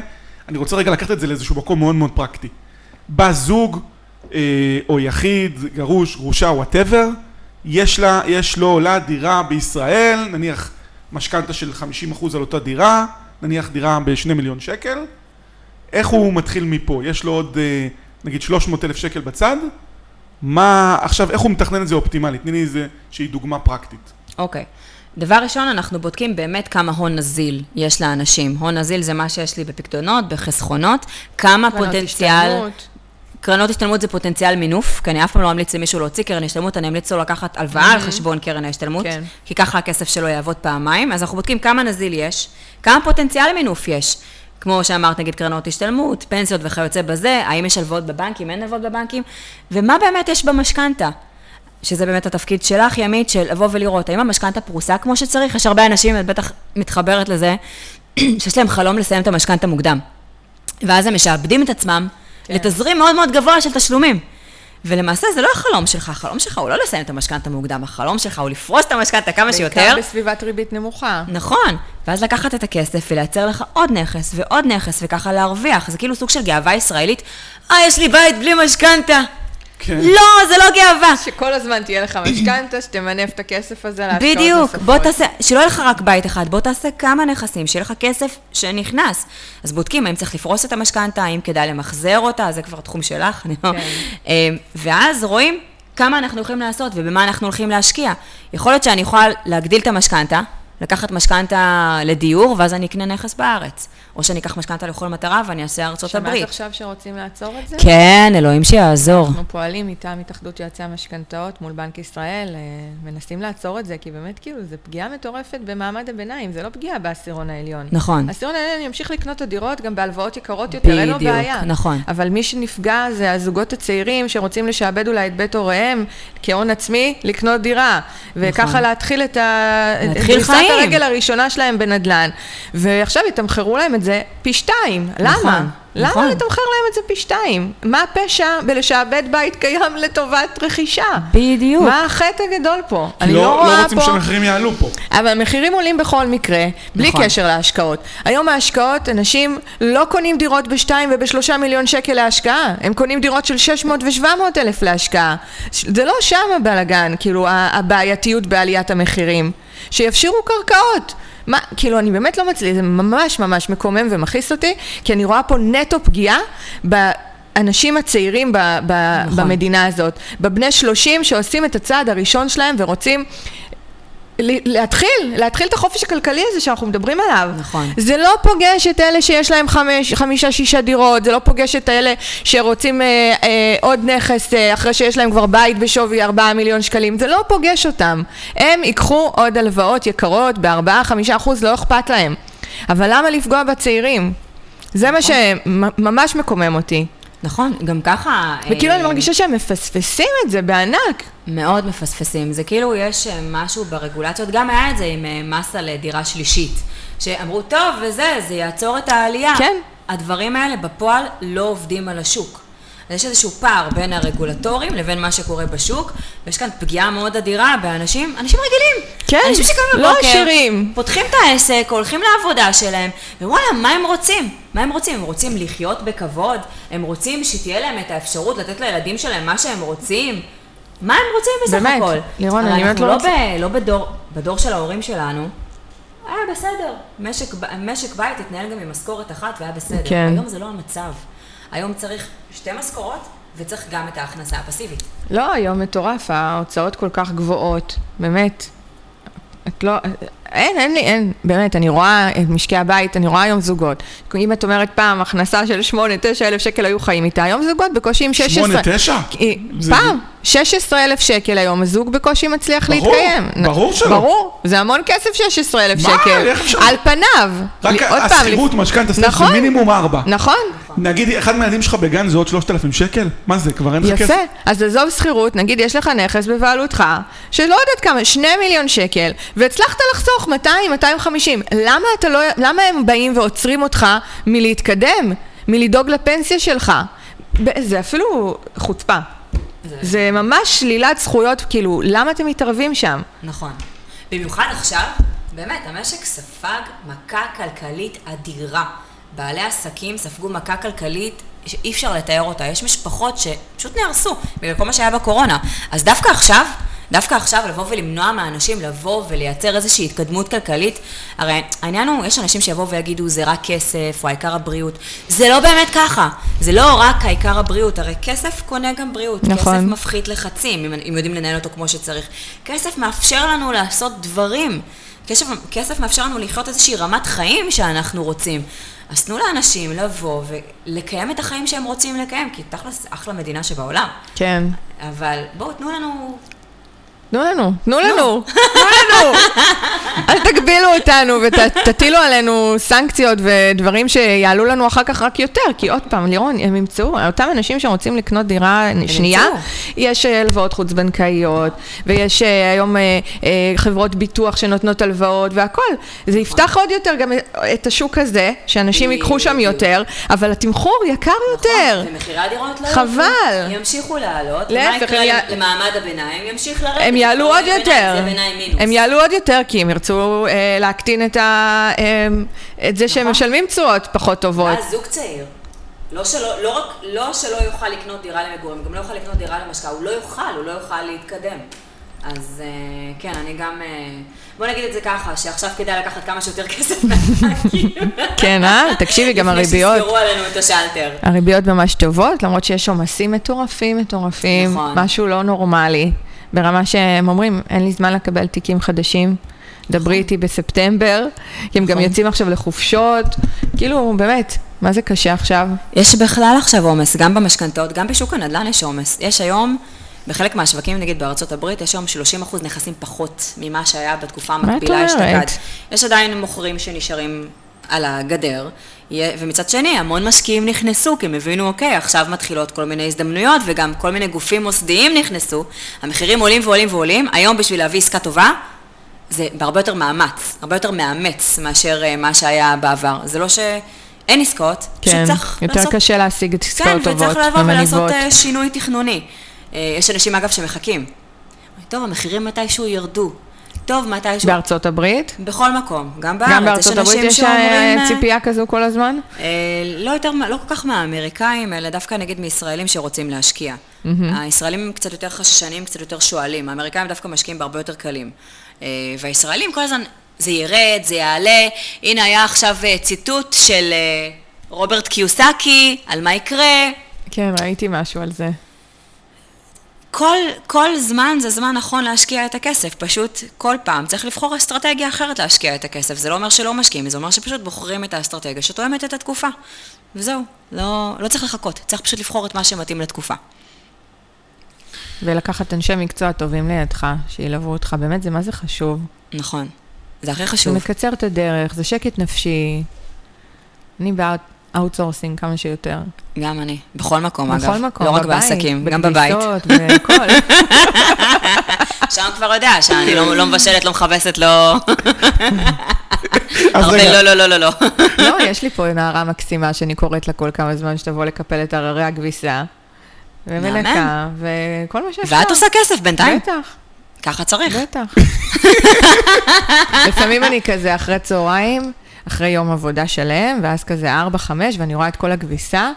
אני רוצה רגע לקחת את זה לאיזשהו מקום מאוד מאוד פרקטי. בא זוג, אה, או יחיד, גרוש, גרושה, whatever, יש לה, יש לו או לה דירה בישראל, נניח משכנתה של 50% על אותה דירה, נניח דירה בשני מיליון שקל. איך הוא מתחיל מפה? יש לו עוד, אה, נגיד, 300 אלף שקל בצד, מה, עכשיו, איך הוא מתכנן את זה אופטימלית? תני לי איזה שהיא דוגמה פרקטית. אוקיי. דבר ראשון, אנחנו בודקים באמת כמה הון נזיל יש לאנשים. הון נזיל זה מה שיש לי בפקדונות, בחסכונות, כמה פוטנציאל... השתלמות. קרנות השתלמות זה פוטנציאל מינוף, כי אני אף פעם לא אמליץ למישהו להוציא קרן השתלמות, אני אמליץ לו לקחת הלוואה על חשבון קרן ההשתלמות, כן. כי ככה הכסף שלו יעבוד פעמיים, אז אנחנו בודקים כמה נזיל יש, כמה פוטנציאל מינוף יש. כמו שאמרת, נגיד קרנות השתלמות, פנסיות וכיוצא בזה, האם יש הלוואות בבנקים, אין הלוואות בבנקים, ומה באמת יש במשכנתה. שזה באמת התפקיד שלך, ימית, של לבוא ולראות, האם המשכנתה פרוסה כמו שצריך? יש הרבה אנשים, את בטח מתחברת לזה, שיש להם חלום לסיים את המשכנתה מוקדם. ואז הם משעבדים את עצמם כן. לתזרים מאוד מאוד גבוה של תשלומים. ולמעשה זה לא החלום שלך, החלום שלך הוא לא לסיים את המשכנתה מוקדם, החלום שלך הוא לפרוס את המשכנתה כמה שיותר. בעיקר בסביבת ריבית נמוכה. נכון, ואז לקחת את הכסף ולייצר לך עוד נכס ועוד נכס וככה להרוויח, זה כאילו סוג של גאווה ישראלית, אה, יש לי בית בלי משכנתה. כן. לא, זה לא גאווה. שכל הזמן תהיה לך משכנתה, שתמנף את הכסף הזה להשקעות נוספות. בדיוק, בוא תעשה, שלא יהיה לך רק בית אחד, בוא תעשה כמה נכסים, שיהיה לך כסף שנכנס. אז בודקים האם צריך לפרוס את המשכנתה, האם כדאי למחזר אותה, זה כבר תחום שלך, אני לא... כן. אה, ואז רואים כמה אנחנו יכולים לעשות ובמה אנחנו הולכים להשקיע. יכול להיות שאני יכולה להגדיל את המשכנתה, לקחת משכנתה לדיור, ואז אני אקנה נכס בארץ. או שאני אקח משכנתה לכל מטרה ואני אעשה ארצות שמעת הברית. עכשיו שרוצים לעצור את זה? כן, אלוהים שיעזור. אנחנו פועלים מטעם התאחדות יועצי המשכנתאות מול בנק ישראל, אה, מנסים לעצור את זה, כי באמת כאילו זו פגיעה מטורפת במעמד הביניים, זה לא פגיעה בעשירון העליון. נכון. העשירון העליון ימשיך לקנות את הדירות גם בהלוואות יקרות יותר, אין לו בדיוק, בעיה. נכון. אבל מי שנפגע זה הזוגות הצעירים שרוצים לשעבד אולי את בית הוריהם כהון עצמי, לקנות דירה. וככה נכון. להתחיל את ה... להתחיל חיים. הרגל הראשונה שלהם בנדל"ן. ועכשיו יתמחרו להם את זה פי שתיים. נכון, למה? למה נכון. לתמחר להם את זה פי שתיים? מה הפשע בלשעבד בית קיים לטובת רכישה? בדיוק. מה החטא הגדול פה? אני לא, לא לא רואה רוצים פה... שהמחירים יעלו פה. אבל המחירים עולים בכל מקרה, בלי נכון. קשר להשקעות. היום ההשקעות, אנשים לא קונים דירות בשתיים ובשלושה מיליון שקל להשקעה, הם קונים דירות של 600 ו-700 אלף להשקעה. זה לא שם הבלגן, כאילו, הבעייתיות בעליית המחירים. שיפשירו קרקעות. מה, כאילו, אני באמת לא מצליחה, זה ממש ממש מקומם ומכעיס אותי, כי אני רואה פה נטו פגיעה באנשים הצעירים ב, ב, נכון. במדינה הזאת. בבני 30 שעושים את הצעד הראשון שלהם ורוצים להתחיל, להתחיל את החופש הכלכלי הזה שאנחנו מדברים עליו. נכון. זה לא פוגש את אלה שיש להם חמש, חמישה, שישה דירות, זה לא פוגש את אלה שרוצים אה, אה, עוד נכס אה, אחרי שיש להם כבר בית בשווי ארבעה מיליון שקלים, זה לא פוגש אותם. הם ייקחו עוד הלוואות יקרות בארבעה, חמישה אחוז, לא אכפת להם. אבל למה לפגוע בצעירים? זה מה שממש מקומם אותי. נכון, גם ככה... וכאילו אה, אני מרגישה שהם מפספסים את זה בענק. מאוד מפספסים. זה כאילו יש אה, משהו ברגולציות, גם היה את זה עם אה, מס על דירה שלישית. שאמרו, טוב, וזה, זה יעצור את העלייה. כן. הדברים האלה בפועל לא עובדים על השוק. אז יש איזשהו פער בין הרגולטורים לבין מה שקורה בשוק, ויש כאן פגיעה מאוד אדירה באנשים, אנשים רגילים. כן, אנשים שקמים לא בבוקר, עשירים. פותחים את העסק, הולכים לעבודה שלהם, ווואלה, מה הם רוצים? מה הם רוצים? הם רוצים לחיות בכבוד? הם רוצים שתהיה להם את האפשרות לתת לילדים שלהם מה שהם רוצים? מה הם רוצים בסך באמת, הכל? לירון, אבל אני באמת אנחנו לא לא, רוצה- ב, לא בדור, בדור של ההורים שלנו. היה בסדר, משק, משק בית התנהל גם עם משכורת אחת והיה בסדר. כן. היום זה לא המצב. היום צריך שתי משכורות וצריך גם את ההכנסה הפסיבית. לא, היום מטורף, ההוצאות כל כך גבוהות, באמת. את לא, אין, אין לי, אין, באמת, אני רואה את משקי הבית, אני רואה היום זוגות. אם את אומרת פעם, הכנסה של 8-9 אלף שקל היו חיים איתה, היום זוגות בקושי עם 16. שמונה, תשע? כי- זה- פעם, 16 אלף שקל היום, הזוג בקושי מצליח ברור, להתקיים. ברור שלא. ברור, זה המון כסף 16 אלף מה? שקל. איך אפשר? על פניו. רק פעם, השכירות, לפ- משכנתה, נכון. מינימום ארבע. נכון. נגיד, אחד מהילדים שלך בגן זה עוד 3,000 שקל? מה זה, כבר אין לך כסף? יפה, אז עזוב שכירות, נגיד יש לך נכס בבעלותך, שלא יודעת כמה, שני מיליון שקל, והצלחת לחסוך 200, 250, למה לא, למה הם באים ועוצרים אותך מלהתקדם, מלדאוג לפנסיה שלך? זה אפילו חוצפה. זה ממש שלילת זכויות, כאילו, למה אתם מתערבים שם? נכון. במיוחד עכשיו, באמת, המשק ספג מכה כלכלית אדירה. בעלי עסקים ספגו מכה כלכלית שאי אפשר לתאר אותה. יש משפחות שפשוט נהרסו בגלל כל מה שהיה בקורונה. אז דווקא עכשיו, דווקא עכשיו לבוא ולמנוע מאנשים לבוא ולייצר איזושהי התקדמות כלכלית, הרי העניין הוא, יש אנשים שיבואו ויגידו זה רק כסף או העיקר הבריאות, זה לא באמת ככה, זה לא רק העיקר הבריאות, הרי כסף קונה גם בריאות, נכון. כסף מפחית לחצים, אם, אם יודעים לנהל אותו כמו שצריך, כסף מאפשר לנו לעשות דברים, כסף, כסף מאפשר לנו לחיות איזושהי רמת חיים שאנחנו רוצים. אז תנו לאנשים לבוא ולקיים את החיים שהם רוצים לקיים, כי תכלס אחלה מדינה שבעולם. כן. אבל בואו, תנו לנו תנו לנו, תנו לנו, תנו לנו. אל תגבילו אותנו ותטילו עלינו סנקציות ודברים שיעלו לנו אחר כך רק יותר, כי עוד פעם, לירון, הם ימצאו, אותם אנשים שרוצים לקנות דירה שנייה, יש אה, הלוואות חוץ-בנקאיות, ויש אה, היום אה, חברות ביטוח שנותנות הלוואות והכול. זה יפתח עוד יותר גם את השוק הזה, שאנשים ייקחו שם יותר, אבל התמחור יקר נכון, יותר. ומחירי הדירות לא חבל. ימשיכו לעלות. להפך, יקרה למעמד הביניים? ימשיך לרדת. יעלו עוד יותר. הם יעלו עוד יותר, כי הם ירצו אה, להקטין את, ה, אה, את זה שהם נכון. משלמים תשואות פחות טובות. ואז זוג צעיר. לא שלא, לא רק, לא שלא יוכל לקנות דירה למגורים, גם לא יוכל לקנות דירה למשקעה, הוא לא יוכל, הוא לא יוכל להתקדם. אז אה, כן, אני גם, אה, בוא נגיד את זה ככה, שעכשיו כדאי לקחת כמה שיותר כסף מהבנקים. כן, אה? תקשיבי, גם הריביות. לפני שסגרו עלינו את השלטר. הריביות ממש טובות, למרות שיש עומסים מטורפים, מטורפים. נכון. משהו לא נורמלי. ברמה שהם אומרים, אין לי זמן לקבל תיקים חדשים, דברי. איתי בספטמבר, כי הם גם נכון. יוצאים עכשיו לחופשות, כאילו, באמת, מה זה קשה עכשיו? יש בכלל עכשיו עומס, גם במשכנתאות, גם בשוק הנדל"ן יש עומס. יש היום, בחלק מהשווקים, נגיד בארצות הברית, יש היום 30% נכסים פחות ממה שהיה בתקופה המקבילה אשתקד. יש עדיין מוכרים שנשארים על הגדר, ומצד שני, המון משקיעים נכנסו, כי הם הבינו, אוקיי, עכשיו מתחילות כל מיני הזדמנויות, וגם כל מיני גופים מוסדיים נכנסו, המחירים עולים ועולים ועולים, היום בשביל להביא עסקה טובה, זה בהרבה יותר מאמץ, הרבה יותר מאמץ מאשר אה, מה שהיה בעבר. זה לא שאין עסקאות, כן, פשוט צריך יותר לעשות... קשה להשיג את עסקאות כן, טובות ומניבות. כן, וצריך לבוא ולעשות אה, שינוי תכנוני. אה, יש אנשים, אגב, שמחכים. טוב, המחירים מתישהו ירדו. טוב, מתי שהוא... בארצות הברית? בכל מקום, גם בארץ. גם בארצות הברית יש אה, שאומרים, ציפייה כזו כל הזמן? אה, לא יותר, לא כל כך מהאמריקאים, אלא דווקא נגיד מישראלים שרוצים להשקיע. Mm-hmm. הישראלים קצת יותר חששנים, קצת יותר שואלים. האמריקאים דווקא משקיעים בהרבה יותר קלים. אה, והישראלים כל הזמן, זה ירד, זה יעלה. הנה היה עכשיו אה, ציטוט של אה, רוברט קיוסקי, על מה יקרה. כן, ראיתי משהו על זה. כל, כל זמן זה זמן נכון להשקיע את הכסף, פשוט כל פעם צריך לבחור אסטרטגיה אחרת להשקיע את הכסף. זה לא אומר שלא משקיעים, זה אומר שפשוט בוחרים את האסטרטגיה שתואמת את התקופה. וזהו, לא, לא צריך לחכות, צריך פשוט לבחור את מה שמתאים לתקופה. ולקחת אנשי מקצוע טובים לידך, שילוו אותך, באמת זה מה זה חשוב. נכון, זה הכי חשוב. זה מקצר את הדרך, זה שקט נפשי. אני בעד outsourcing כמה שיותר. גם אני, בכל מקום בכל אגב. בכל מקום, לא רק בבית, בעסקים, גם בבית. בכל. שם כבר יודע שאני לא, לא מבשלת, לא מכבסת, לא... הרבה לא, לא, לא, לא, לא. לא, יש לי פה נערה מקסימה שאני קוראת לה כל כמה זמן שתבוא לקפל את הררי הכביסה. ומנקה, וכל מה שאפשר. ואת עושה כסף בינתיים. בטח. ככה צריך. בטח. לפעמים אני כזה אחרי צהריים, אחרי יום עבודה שלם, ואז כזה ארבע, חמש, ואני רואה את כל הכביסה,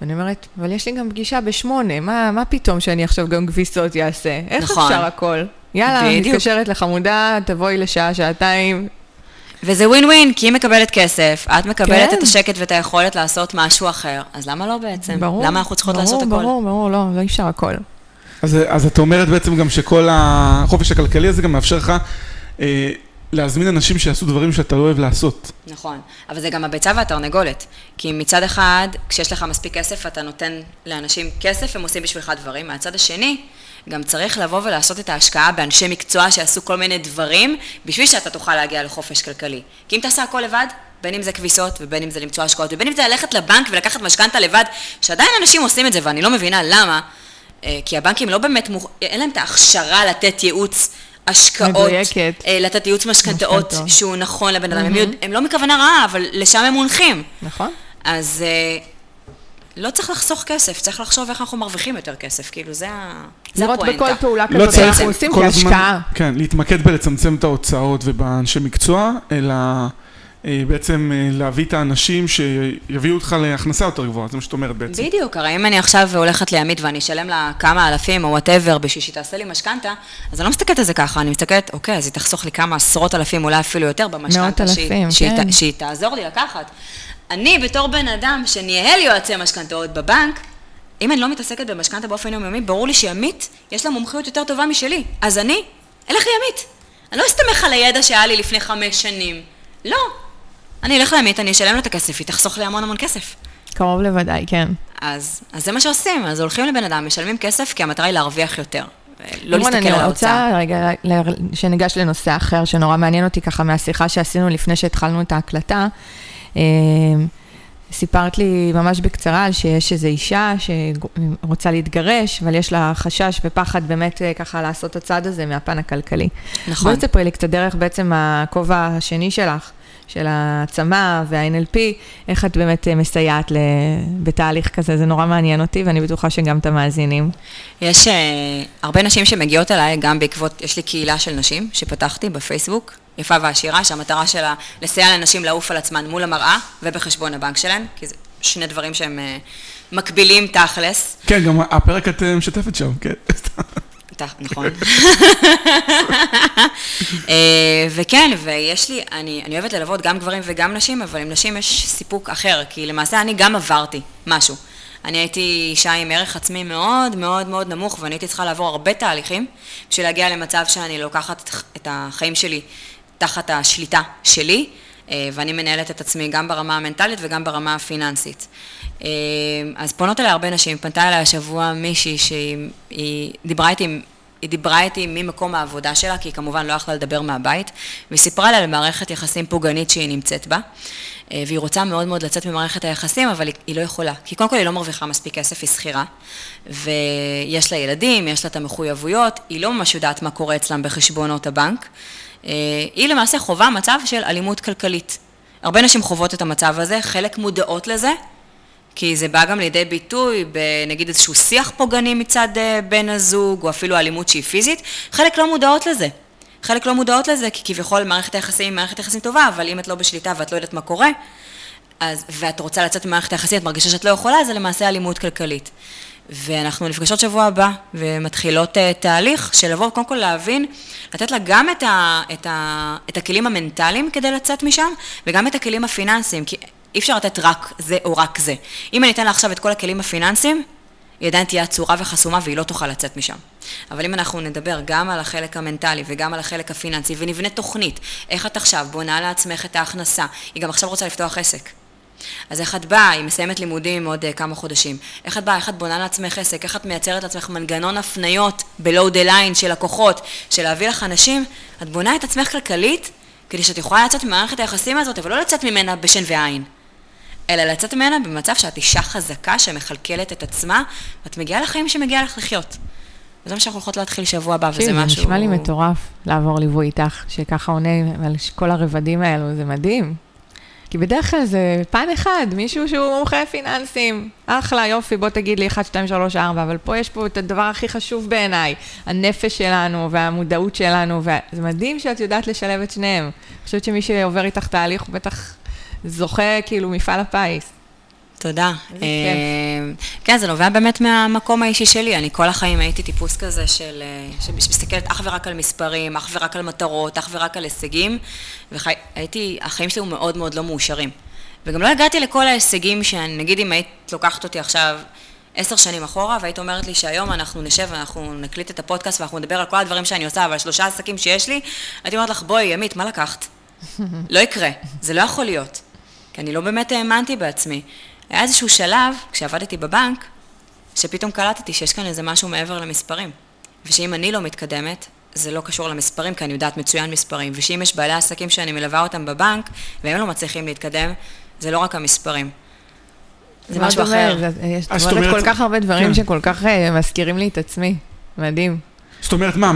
ואני אומרת, אבל יש לי גם פגישה בשמונה, מה, מה פתאום שאני עכשיו גם כביסות אעשה? איך נכון. אפשר הכל? יאללה, בדיוק. מתקשרת לחמודה, תבואי לשעה, שעתיים. וזה ווין ווין, כי היא מקבלת כסף, את מקבלת כן. את השקט ואת היכולת לעשות משהו אחר, אז למה לא בעצם? ברור. למה אנחנו צריכות ברור, לעשות ברור, הכל? ברור, ברור, לא, לא אפשר הכל. אז, אז את אומרת בעצם גם שכל החופש הכלכלי הזה גם מאפשר לך אה, להזמין אנשים שיעשו דברים שאתה לא אוהב לעשות. נכון, אבל זה גם הביצה והתרנגולת. כי מצד אחד, כשיש לך מספיק כסף, אתה נותן לאנשים כסף, הם עושים בשבילך דברים. מהצד השני, גם צריך לבוא ולעשות את ההשקעה באנשי מקצוע שיעשו כל מיני דברים, בשביל שאתה תוכל להגיע לחופש כלכלי. כי אם תעשה הכל לבד, בין אם זה כביסות, ובין אם זה למצוא השקעות, ובין אם זה ללכת לבנק ולקחת משכנתה לבד, שעדיין אנשים עושים את זה, ואני לא מבינה למה, אה, כי הבנקים לא באמת, מוכ... אין להם את ההכשרה לתת ייעוץ השקעות, מדויקת. אה, לתת ייעוץ משכנתאות שהוא נכון לבן אדם. Mm-hmm. הם, הם לא מכוונה רעה, אבל לשם הם מונחים. נכון. אז אה, לא צריך לחסוך כסף, צריך לחשוב איך אנחנו מרוויחים יותר כסף, כאילו זה, זה לראות הפואנטה. בכל פעולה לא כזאת, צריך אנחנו עושים כהשקעה. כן, להתמקד בלצמצם את ההוצאות ובאנשי מקצוע, אלא בעצם אה, להביא את האנשים שיביאו אותך להכנסה יותר גבוהה, זה מה שאת אומרת בעצם. בדיוק, הרי אם אני עכשיו הולכת לימית ואני אשלם לה כמה אלפים או וואטאבר בשביל שהיא תעשה לי משכנתה, אז אני לא מסתכלת על זה ככה, אני מסתכלת, אוקיי, אז היא תחסוך לי כמה עשרות אלפים, אולי אפילו יותר במשכנתה, שהיא- כן. שהיא תעזור לי לקחת. אני בתור בן אדם שניהל יועצי משכנתאות בבנק, אם אני לא מתעסקת במשכנתה באופן יומיומי, ברור לי שימית, יש לה מומחיות יותר טובה משלי. אז אני, אלך לימית. אני לא אסתמך על הידע שהיה לי לפני חמש שנים. לא. אני אלך לימית, אני אשלם לה את הכסף, היא תחסוך לי המון המון כסף. קרוב לוודאי, כן. אז, אז זה מה שעושים, אז הולכים לבן אדם, משלמים כסף, כי המטרה היא להרוויח יותר. לא להסתכל על אני ההוצאה. רוצה רגע שניגש לנושא אחר, שנורא מעניין אותי ככה מהשיחה שעשינו לפני שהתחלנו את ההקלטה. אה, סיפרת לי ממש בקצרה על שיש איזו אישה שרוצה להתגרש, אבל יש לה חשש ופחד באמת אה, ככה לעשות את הצעד הזה מהפן הכלכלי. נכון. בואי תספרי לי קצת דרך בעצם הכובע השני שלך, של העצמה וה-NLP, איך את באמת אה, מסייעת ל- בתהליך כזה, זה נורא מעניין אותי, ואני בטוחה שגם את המאזינים. יש uh, הרבה נשים שמגיעות אליי, גם בעקבות, יש לי קהילה של נשים שפתחתי בפייסבוק, יפה ועשירה, שהמטרה שלה לסייע לנשים לעוף על עצמן מול המראה ובחשבון הבנק שלהן, כי זה שני דברים שהם uh, מקבילים תכלס. כן, גם הפרק את משתפת שם, כן. ת- נכון. אה, וכן, ויש לי, אני, אני אוהבת ללוות גם גברים וגם נשים, אבל עם נשים יש סיפוק אחר, כי למעשה אני גם עברתי משהו. אני הייתי אישה עם ערך עצמי מאוד מאוד מאוד נמוך, ואני הייתי צריכה לעבור הרבה תהליכים בשביל להגיע למצב שאני לוקחת את החיים שלי תחת השליטה שלי, ואני מנהלת את עצמי גם ברמה המנטלית וגם ברמה הפיננסית. אה, אז פונות אליי הרבה נשים, פנתה אליי השבוע מישהי שהיא היא דיברה איתי, היא דיברה איתי ממקום העבודה שלה, כי היא כמובן לא יכלה לדבר מהבית, והיא סיפרה לה על מערכת יחסים פוגענית שהיא נמצאת בה, אה, והיא רוצה מאוד מאוד לצאת ממערכת היחסים, אבל היא, היא לא יכולה, כי קודם כל היא לא מרוויחה מספיק כסף, היא שכירה, ויש לה ילדים, יש לה את המחויבויות, היא לא ממש יודעת מה קורה אצלם בחשבונות הבנק. אה, היא למעשה חווה מצב של אלימות כלכלית. הרבה נשים חוות את המצב הזה, חלק מודעות לזה, כי זה בא גם לידי ביטוי בנגיד איזשהו שיח פוגעני מצד אה, בן הזוג, או אפילו אלימות שהיא פיזית, חלק לא מודעות לזה. חלק לא מודעות לזה, כי כביכול מערכת היחסים היא מערכת יחסים טובה, אבל אם את לא בשליטה ואת לא יודעת מה קורה, אז, ואת רוצה לצאת ממערכת היחסים, את מרגישה שאת לא יכולה, זה למעשה אלימות כלכלית. ואנחנו נפגשות שבוע הבא, ומתחילות uh, תהליך של לבוא, קודם כל להבין, לתת לה גם את, ה, את, ה, את הכלים המנטליים כדי לצאת משם, וגם את הכלים הפיננסיים, כי אי אפשר לתת רק זה או רק זה. אם אני אתן לה עכשיו את כל הכלים הפיננסיים, היא עדיין תהיה עצורה וחסומה והיא לא תוכל לצאת משם. אבל אם אנחנו נדבר גם על החלק המנטלי וגם על החלק הפיננסי ונבנה תוכנית, איך את עכשיו בונה לעצמך את ההכנסה, היא גם עכשיו רוצה לפתוח עסק. אז איך את באה, היא מסיימת לימודים עוד uh, כמה חודשים, איך את באה, איך את בונה לעצמך עסק, איך את מייצרת לעצמך מנגנון הפניות the line של לקוחות, של להביא לך אנשים, את בונה את עצמך כלכלית, כדי שאת יכולה לצאת ממערכת היחסים הזאת, אבל לא לצאת ממנה בשן ועין. אלא לצאת ממנה במצב שאת אישה חזקה שמכלכלת את עצמה, ואת מגיעה לחיים שמגיע לך לחיות. וזה מה שאנחנו הולכות להתחיל שבוע הבא, וזה זה משהו... נשמע לי מטורף לעבור ליווי איתך, שככה עונה על כל הרבדים האלו, זה מדהים. כי בדרך כלל זה פן אחד, מישהו שהוא מומחה פיננסים. אחלה, יופי, בוא תגיד לי 1, 2, 3, 4, אבל פה יש פה את הדבר הכי חשוב בעיניי, הנפש שלנו והמודעות שלנו, וזה מדהים שאת יודעת לשלב את שניהם. אני חושבת שמי שעובר איתך תהליך הוא בטח זוכה כאילו מפעל הפיס. תודה. אה, כן, זה נובע באמת מהמקום האישי שלי. אני כל החיים הייתי טיפוס כזה של... אה, שמסתכלת אך ורק על מספרים, אך ורק על מטרות, אך ורק על הישגים, והייתי, החיים שלי היו מאוד מאוד לא מאושרים. וגם לא הגעתי לכל ההישגים שנגיד אם היית לוקחת אותי עכשיו עשר שנים אחורה, והיית אומרת לי שהיום אנחנו נשב ואנחנו נקליט את הפודקאסט ואנחנו נדבר על כל הדברים שאני עושה ועל שלושה עסקים שיש לי, הייתי אומרת לך, בואי, ימית, מה לקחת? לא יקרה, זה לא יכול להיות. כי אני לא באמת האמנתי בעצמי. היה איזשהו שלב, כשעבדתי בבנק, שפתאום קלטתי שיש כאן איזה משהו מעבר למספרים. ושאם אני לא מתקדמת, זה לא קשור למספרים, כי אני יודעת מצוין מספרים. ושאם יש בעלי עסקים שאני מלווה אותם בבנק, והם לא מצליחים להתקדם, זה לא רק המספרים. זה משהו אחר. יש אומרת אומרת- כל כך הרבה דברים כן. שכל כך אה, מזכירים לי את עצמי. מדהים. זאת אומרת, מה,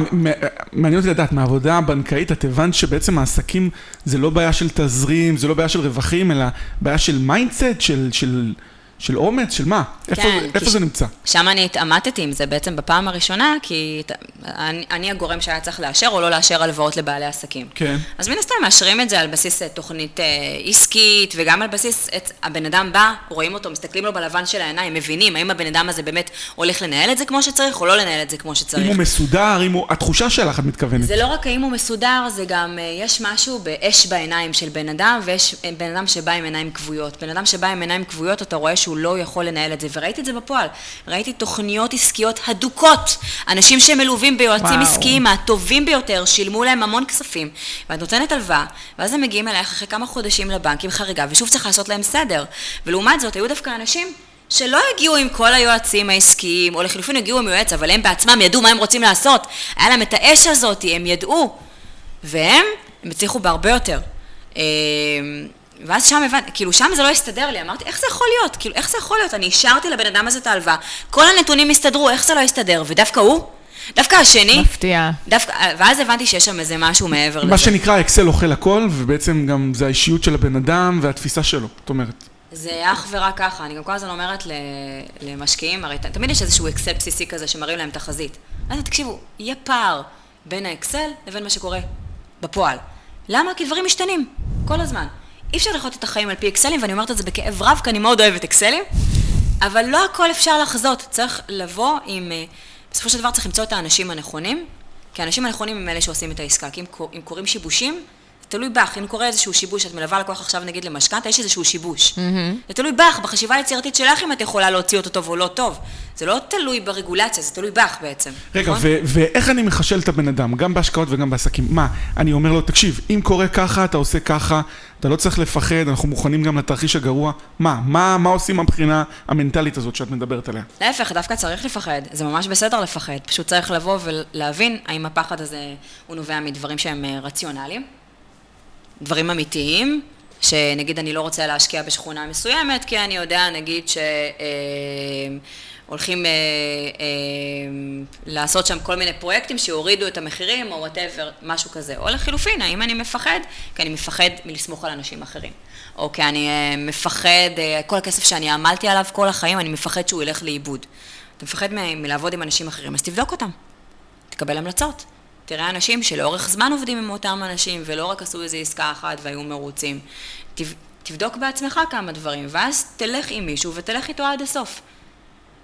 מעניין אותי לדעת, מהעבודה הבנקאית את הבנת שבעצם העסקים זה לא בעיה של תזרים, זה לא בעיה של רווחים, אלא בעיה של mindset, של, של, של אומץ? של מה? איפה, כן, זה- כי איפה זה נמצא? שם אני התעמתתי עם זה בעצם בפעם הראשונה, כי אני, אני הגורם שהיה צריך לאשר או לא לאשר הלוואות לבעלי עסקים. כן. אז מן הסתם מאשרים את זה על בסיס אה, תוכנית אה, עסקית, וגם על בסיס, את, הבן אדם בא, רואים אותו, מסתכלים לו בלבן של העיניים, מבינים האם הבן אדם הזה באמת הולך לנהל את זה כמו שצריך, או לא לנהל את זה כמו אם שצריך. הוא מסודר, אם הוא... התחושה שלך, את מתכוונת. זה לא רק האם הוא מסודר, זה גם, אה, יש משהו באש בעיניים של בן אדם, ויש אה, בן אדם שבא עם עיניים כבויות. בן אדם שבא עם עיניים כבויות, אתה רואה שהוא לא יכול לנהל את זה, וראיתי את זה בפועל. ראיתי תוכניות עסקיות הדוקות. אנשים שמלווים ביועצים וואו. עסקיים מהטובים ביותר, שילמו להם המון כספים, ואת נותנת הלוואה, ואז הם מגיעים אלייך אחרי כמה חודשים לבנק עם חריגה, ושוב צריך לעשות להם סדר. ולעומת זאת, היו דווקא אנשים שלא הגיעו עם כל היועצים העסקיים, או לחילופין הגיעו עם יועץ, אבל הם בעצמם ידעו מה הם רוצים לעשות. היה להם את האש הזאת, הם ידעו. והם, הם הצליחו בהרבה יותר. אה, ואז שם הבנתי, כאילו שם זה לא הסתדר לי, אמרתי, איך זה יכול להיות? כאילו, איך זה יכול להיות? אני אישרתי לבן אדם הזה את ההלוואה, כל הנתונים הסתדרו, איך זה לא הסתדר? ודווקא הוא? דווקא השני? מפתיע. דווקא, ואז הבנתי שיש שם איזה משהו מעבר לזה. מה שנקרא אקסל אוכל הכל, ובעצם גם זה האישיות של הבן אדם והתפיסה שלו, זאת אומרת. זה אך ורק ככה, אני גם כל הזמן אומרת ל- למשקיעים, הרי תמיד יש איזשהו אקסל בסיסי כזה שמראים להם תחזית. אז תקשיבו, יהיה פער בין האקסל לבין מה שקורה בפועל. למה? כי דברים משתנים, כל הזמן. אי אפשר לחיות את החיים על פי אקסלים, ואני אומרת את זה בכאב רב, כי אני מאוד אוהבת אקסלים, אבל לא הכל אפשר לחזות. צריך לבוא עם... אה, בסופו של דבר צריך למצוא את האנשים הנכונים, כי האנשים הנכונים הם אלה שעושים את העסקה. כי אם, אם קורים שיבושים, תלוי בך. אם קורה איזשהו שיבוש, את מלווה לקוח עכשיו נגיד למשכנתה, יש איזשהו שיבוש. זה תלוי בך, בחשיבה היצירתית שלך אם את יכולה להוציא אותו טוב או לא טוב. זה לא תלוי ברגולציה, זה תלוי בך בעצם. רגע, נכון? ו- ואיך אני מחשל את הבן אדם, גם בהשקעות וגם בעסקים? מה, אני אומר לו, תקשיב, אם קורה ככה, אתה עושה ככה, אתה לא צריך לפחד, אנחנו מוכנים גם לתרחיש הגרוע. מה, מה, מה עושים מבחינה המנטלית הזאת שאת מדברת עליה? להפך, דווקא צריך לפחד. זה ממש בסדר לפחד. פשוט צריך לבוא ולהבין האם הפחד הזה הוא נובע מדברים שהם אה, רציונליים, דברים אמיתיים, שנגיד אני לא רוצה להשקיע בשכונה מסוימת, כי אני יודע, נגיד, שהולכים אה, אה, לעשות שם כל מיני פרויקטים שיורידו את המחירים, או וואטאבר, משהו כזה. או לחילופין, האם אני מפחד? כי אני מפחד מלסמוך על אנשים אחרים. או כי אני אה, מפחד, אה, כל הכסף שאני עמלתי עליו כל החיים, אני מפחד שהוא ילך לאיבוד. אתה מפחד מ- מלעבוד עם אנשים אחרים, אז תבדוק אותם. תקבל המלצות. תראה אנשים שלאורך זמן עובדים עם אותם אנשים, ולא רק עשו איזו עסקה אחת והיו מרוצים. תב- תבדוק בעצמך כמה דברים, ואז תלך עם מישהו ותלך איתו עד הסוף.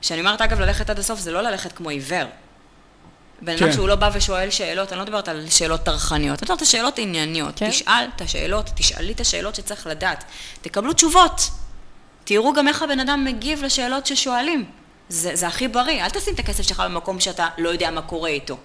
כשאני אומרת, אגב, ללכת עד הסוף, זה לא ללכת כמו עיוור. בן כן. אדם שהוא לא בא ושואל שאלות, אני לא מדברת על שאלות טרחניות, אני מדברת על שאלות ענייניות. כן. תשאל את השאלות, תשאלי את השאלות שצריך לדעת. תקבלו תשובות. תראו גם איך הבן אדם מגיב לשאלות ששואלים. זה, זה הכי בריא, אל תשים את הכסף שלך במקום שאתה לא יודע מה קורה איתו.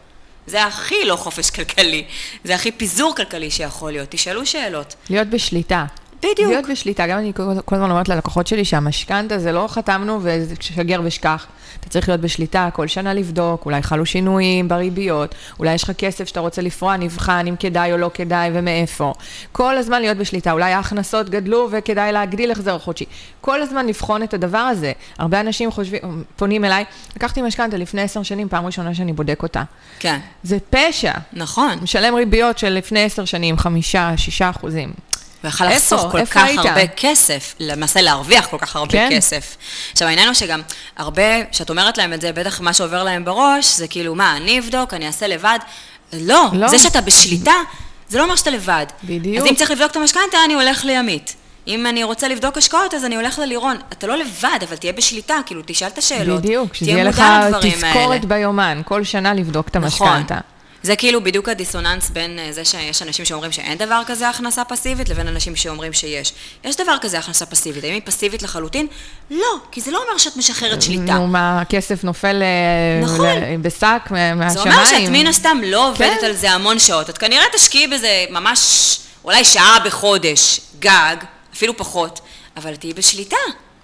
זה הכי לא חופש כלכלי, זה הכי פיזור כלכלי שיכול להיות. תשאלו שאלות. להיות בשליטה. בדיוק. להיות בשליטה, גם אני כל הזמן אומרת ללקוחות שלי שהמשכנתה זה לא חתמנו ושגר ושכח. אתה צריך להיות בשליטה, כל שנה לבדוק, אולי חלו שינויים בריביות, אולי יש לך כסף שאתה רוצה לפרוע, נבחן אם כדאי או לא כדאי ומאיפה. כל הזמן להיות בשליטה, אולי ההכנסות גדלו וכדאי להגדיל החזר חודשי. כל הזמן לבחון את הדבר הזה. הרבה אנשים חושבים, פונים אליי, לקחתי משכנתה לפני עשר שנים, פעם ראשונה שאני בודק אותה. כן, זה פשע. נכון. משלם ריביות של לפני עשר שנים, חמישה, שישה אחוזים. ויכל? לחסוך כל כך היית? הרבה כסף, למעשה להרוויח כל כך הרבה כן. כסף. עכשיו, העניין הוא שגם הרבה, כשאת אומרת להם את זה, בטח מה שעובר להם בראש, זה כאילו, מה, אני אבדוק, אני אעשה לבד? לא, לא. זה שאתה בשליטה, זה לא אומר שאתה לבד. בדיוק. אז אם צריך לבדוק את המשכנתה, אני הולך לימית. אם אני רוצה לבדוק השקעות, אז אני הולך ללירון. אתה לא לבד, אבל תהיה בשליטה, כאילו, תשאל את השאלות. בדיוק, שזה תהיה יהיה לך תזכורת. ביומן, כל שנה לבדוק את נכון. זה כאילו בדיוק הדיסוננס בין אה, זה שיש אנשים שאומרים שאין דבר כזה הכנסה פסיבית, לבין אנשים שאומרים שיש. יש דבר כזה הכנסה פסיבית. האם היא פסיבית לחלוטין? לא, כי זה לא אומר שאת משחררת שליטה. נו, מה, הכסף נופל אה, נכון. בשק מה- זה מהשמיים. אומר שאת מן הסתם לא עובדת כן. על זה המון שעות. את כנראה תשקיעי בזה ממש, אולי שעה בחודש, גג, אפילו פחות, אבל תהיי בשליטה.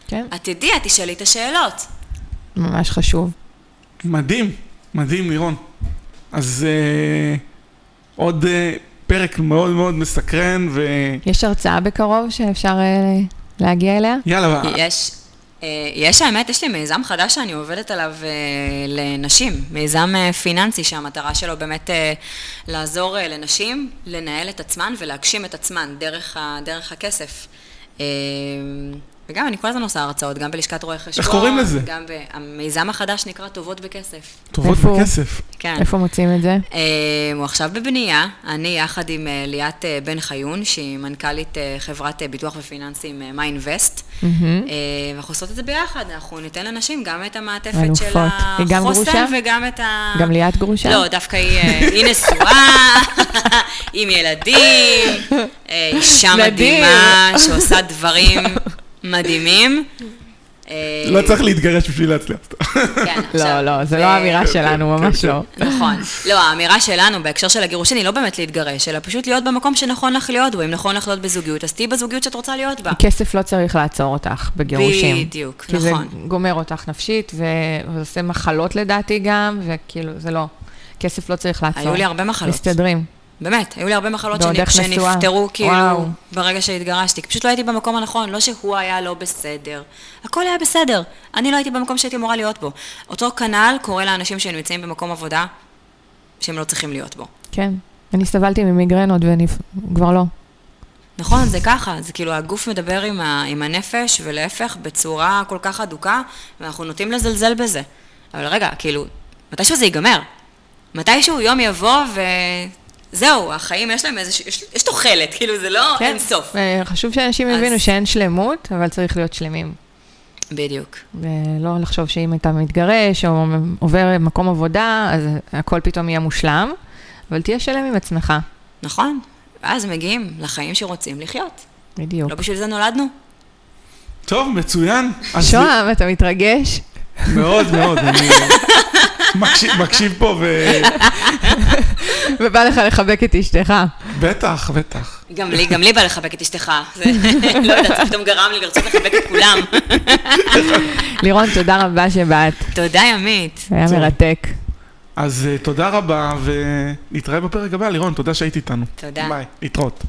כן, את תדעי, את תשאלי את השאלות. ממש חשוב. מדהים, מדהים, לירון. אז אה, עוד אה, פרק מאוד מאוד מסקרן, ויאללה, יש הרצאה בקרוב שאפשר אה, להגיע אליה? יש, אה, יש האמת, יש לי מיזם חדש שאני עובדת עליו לנשים, מיזם פיננסי שהמטרה שלו באמת לעזור לנשים לנהל את עצמן ולהגשים את עצמן דרך, ה, דרך הכסף. וגם אני כל הזמן עושה הרצאות, גם בלשכת רואי חשבון. קוראים לזה? גם במיזם החדש נקרא טובות בכסף. טובות איפה? בכסף. כן. איפה מוצאים את זה? אה, הוא עכשיו בבנייה, אני יחד עם אה, ליאת אה, בן חיון, שהיא מנכ"לית אה, חברת אה, ביטוח ופיננסים אה, מיינבסט. מהמם. אה, ואנחנו עושות את זה ביחד, אנחנו ניתן לנשים גם את המעטפת אלופות. של היא גם החוסן גרושה? וגם את ה... גם ליאת גרושה? לא, דווקא היא, היא נשואה, עם ילדים, אה, אישה. מדהימה שעושה דברים מדהימים. אה, לא צריך להתגרש בשביל להצליח. כן, לא, לא, זה לא האמירה שלנו, ממש כן, לא. נכון. לא, האמירה שלנו בהקשר של הגירושין היא לא באמת להתגרש, אלא פשוט להיות במקום שנכון לך להיות בו. אם נכון לך להיות בזוגיות, אז תהיי בזוגיות שאת רוצה להיות בה. כסף לא צריך לעצור אותך בגירושים. בדיוק, כי זה נכון. גומר אותך נפשית, ו- ועושה מחלות לדעתי גם, וכאילו, זה לא. כסף לא צריך לעצור. היו לי הרבה מחלות. מסתדרים. באמת, היו לי הרבה מחלות נשואה. שנפטרו כאילו וואו. ברגע שהתגרשתי. פשוט לא הייתי במקום הנכון, לא שהוא היה לא בסדר. הכל היה בסדר. אני לא הייתי במקום שהייתי אמורה להיות בו. אותו כנ"ל קורה לאנשים שנמצאים במקום עבודה שהם לא צריכים להיות בו. כן. אני סבלתי ממיגרנות ואני כבר לא. נכון, זה ככה, זה כאילו הגוף מדבר עם, ה, עם הנפש, ולהפך, בצורה כל כך הדוקה, ואנחנו נוטים לזלזל בזה. אבל רגע, כאילו, מתישהו זה ייגמר. מתישהו יום יבוא וזהו, החיים יש להם איזה, יש, יש תוחלת, כאילו זה לא כן. אין סוף. אה, חשוב שאנשים אז- יבינו שאין שלמות, אבל צריך להיות שלמים. בדיוק. ולא לחשוב שאם אתה מתגרש או עובר מקום עבודה, אז הכל פתאום יהיה מושלם, אבל תהיה שלם עם עצמך. נכון. ואז מגיעים לחיים שרוצים לחיות. בדיוק. לא בשביל זה נולדנו. טוב, מצוין. שוהם, אתה מתרגש? מאוד מאוד, אני מקשיב- פה ו... ובא לך לחבק את אשתך. בטח, בטח. גם לי, גם לי בא לחבק את אשתך. לא יודעת, פתאום גרם לי לרצות לחבק את כולם. לירון, תודה רבה שבאת. תודה, ימית. היה. מרתק. אז אה, תודה רבה, ונתראה בפרק הבא. לירון, תודה שהיית איתנו. תודה. ביי, להתראות.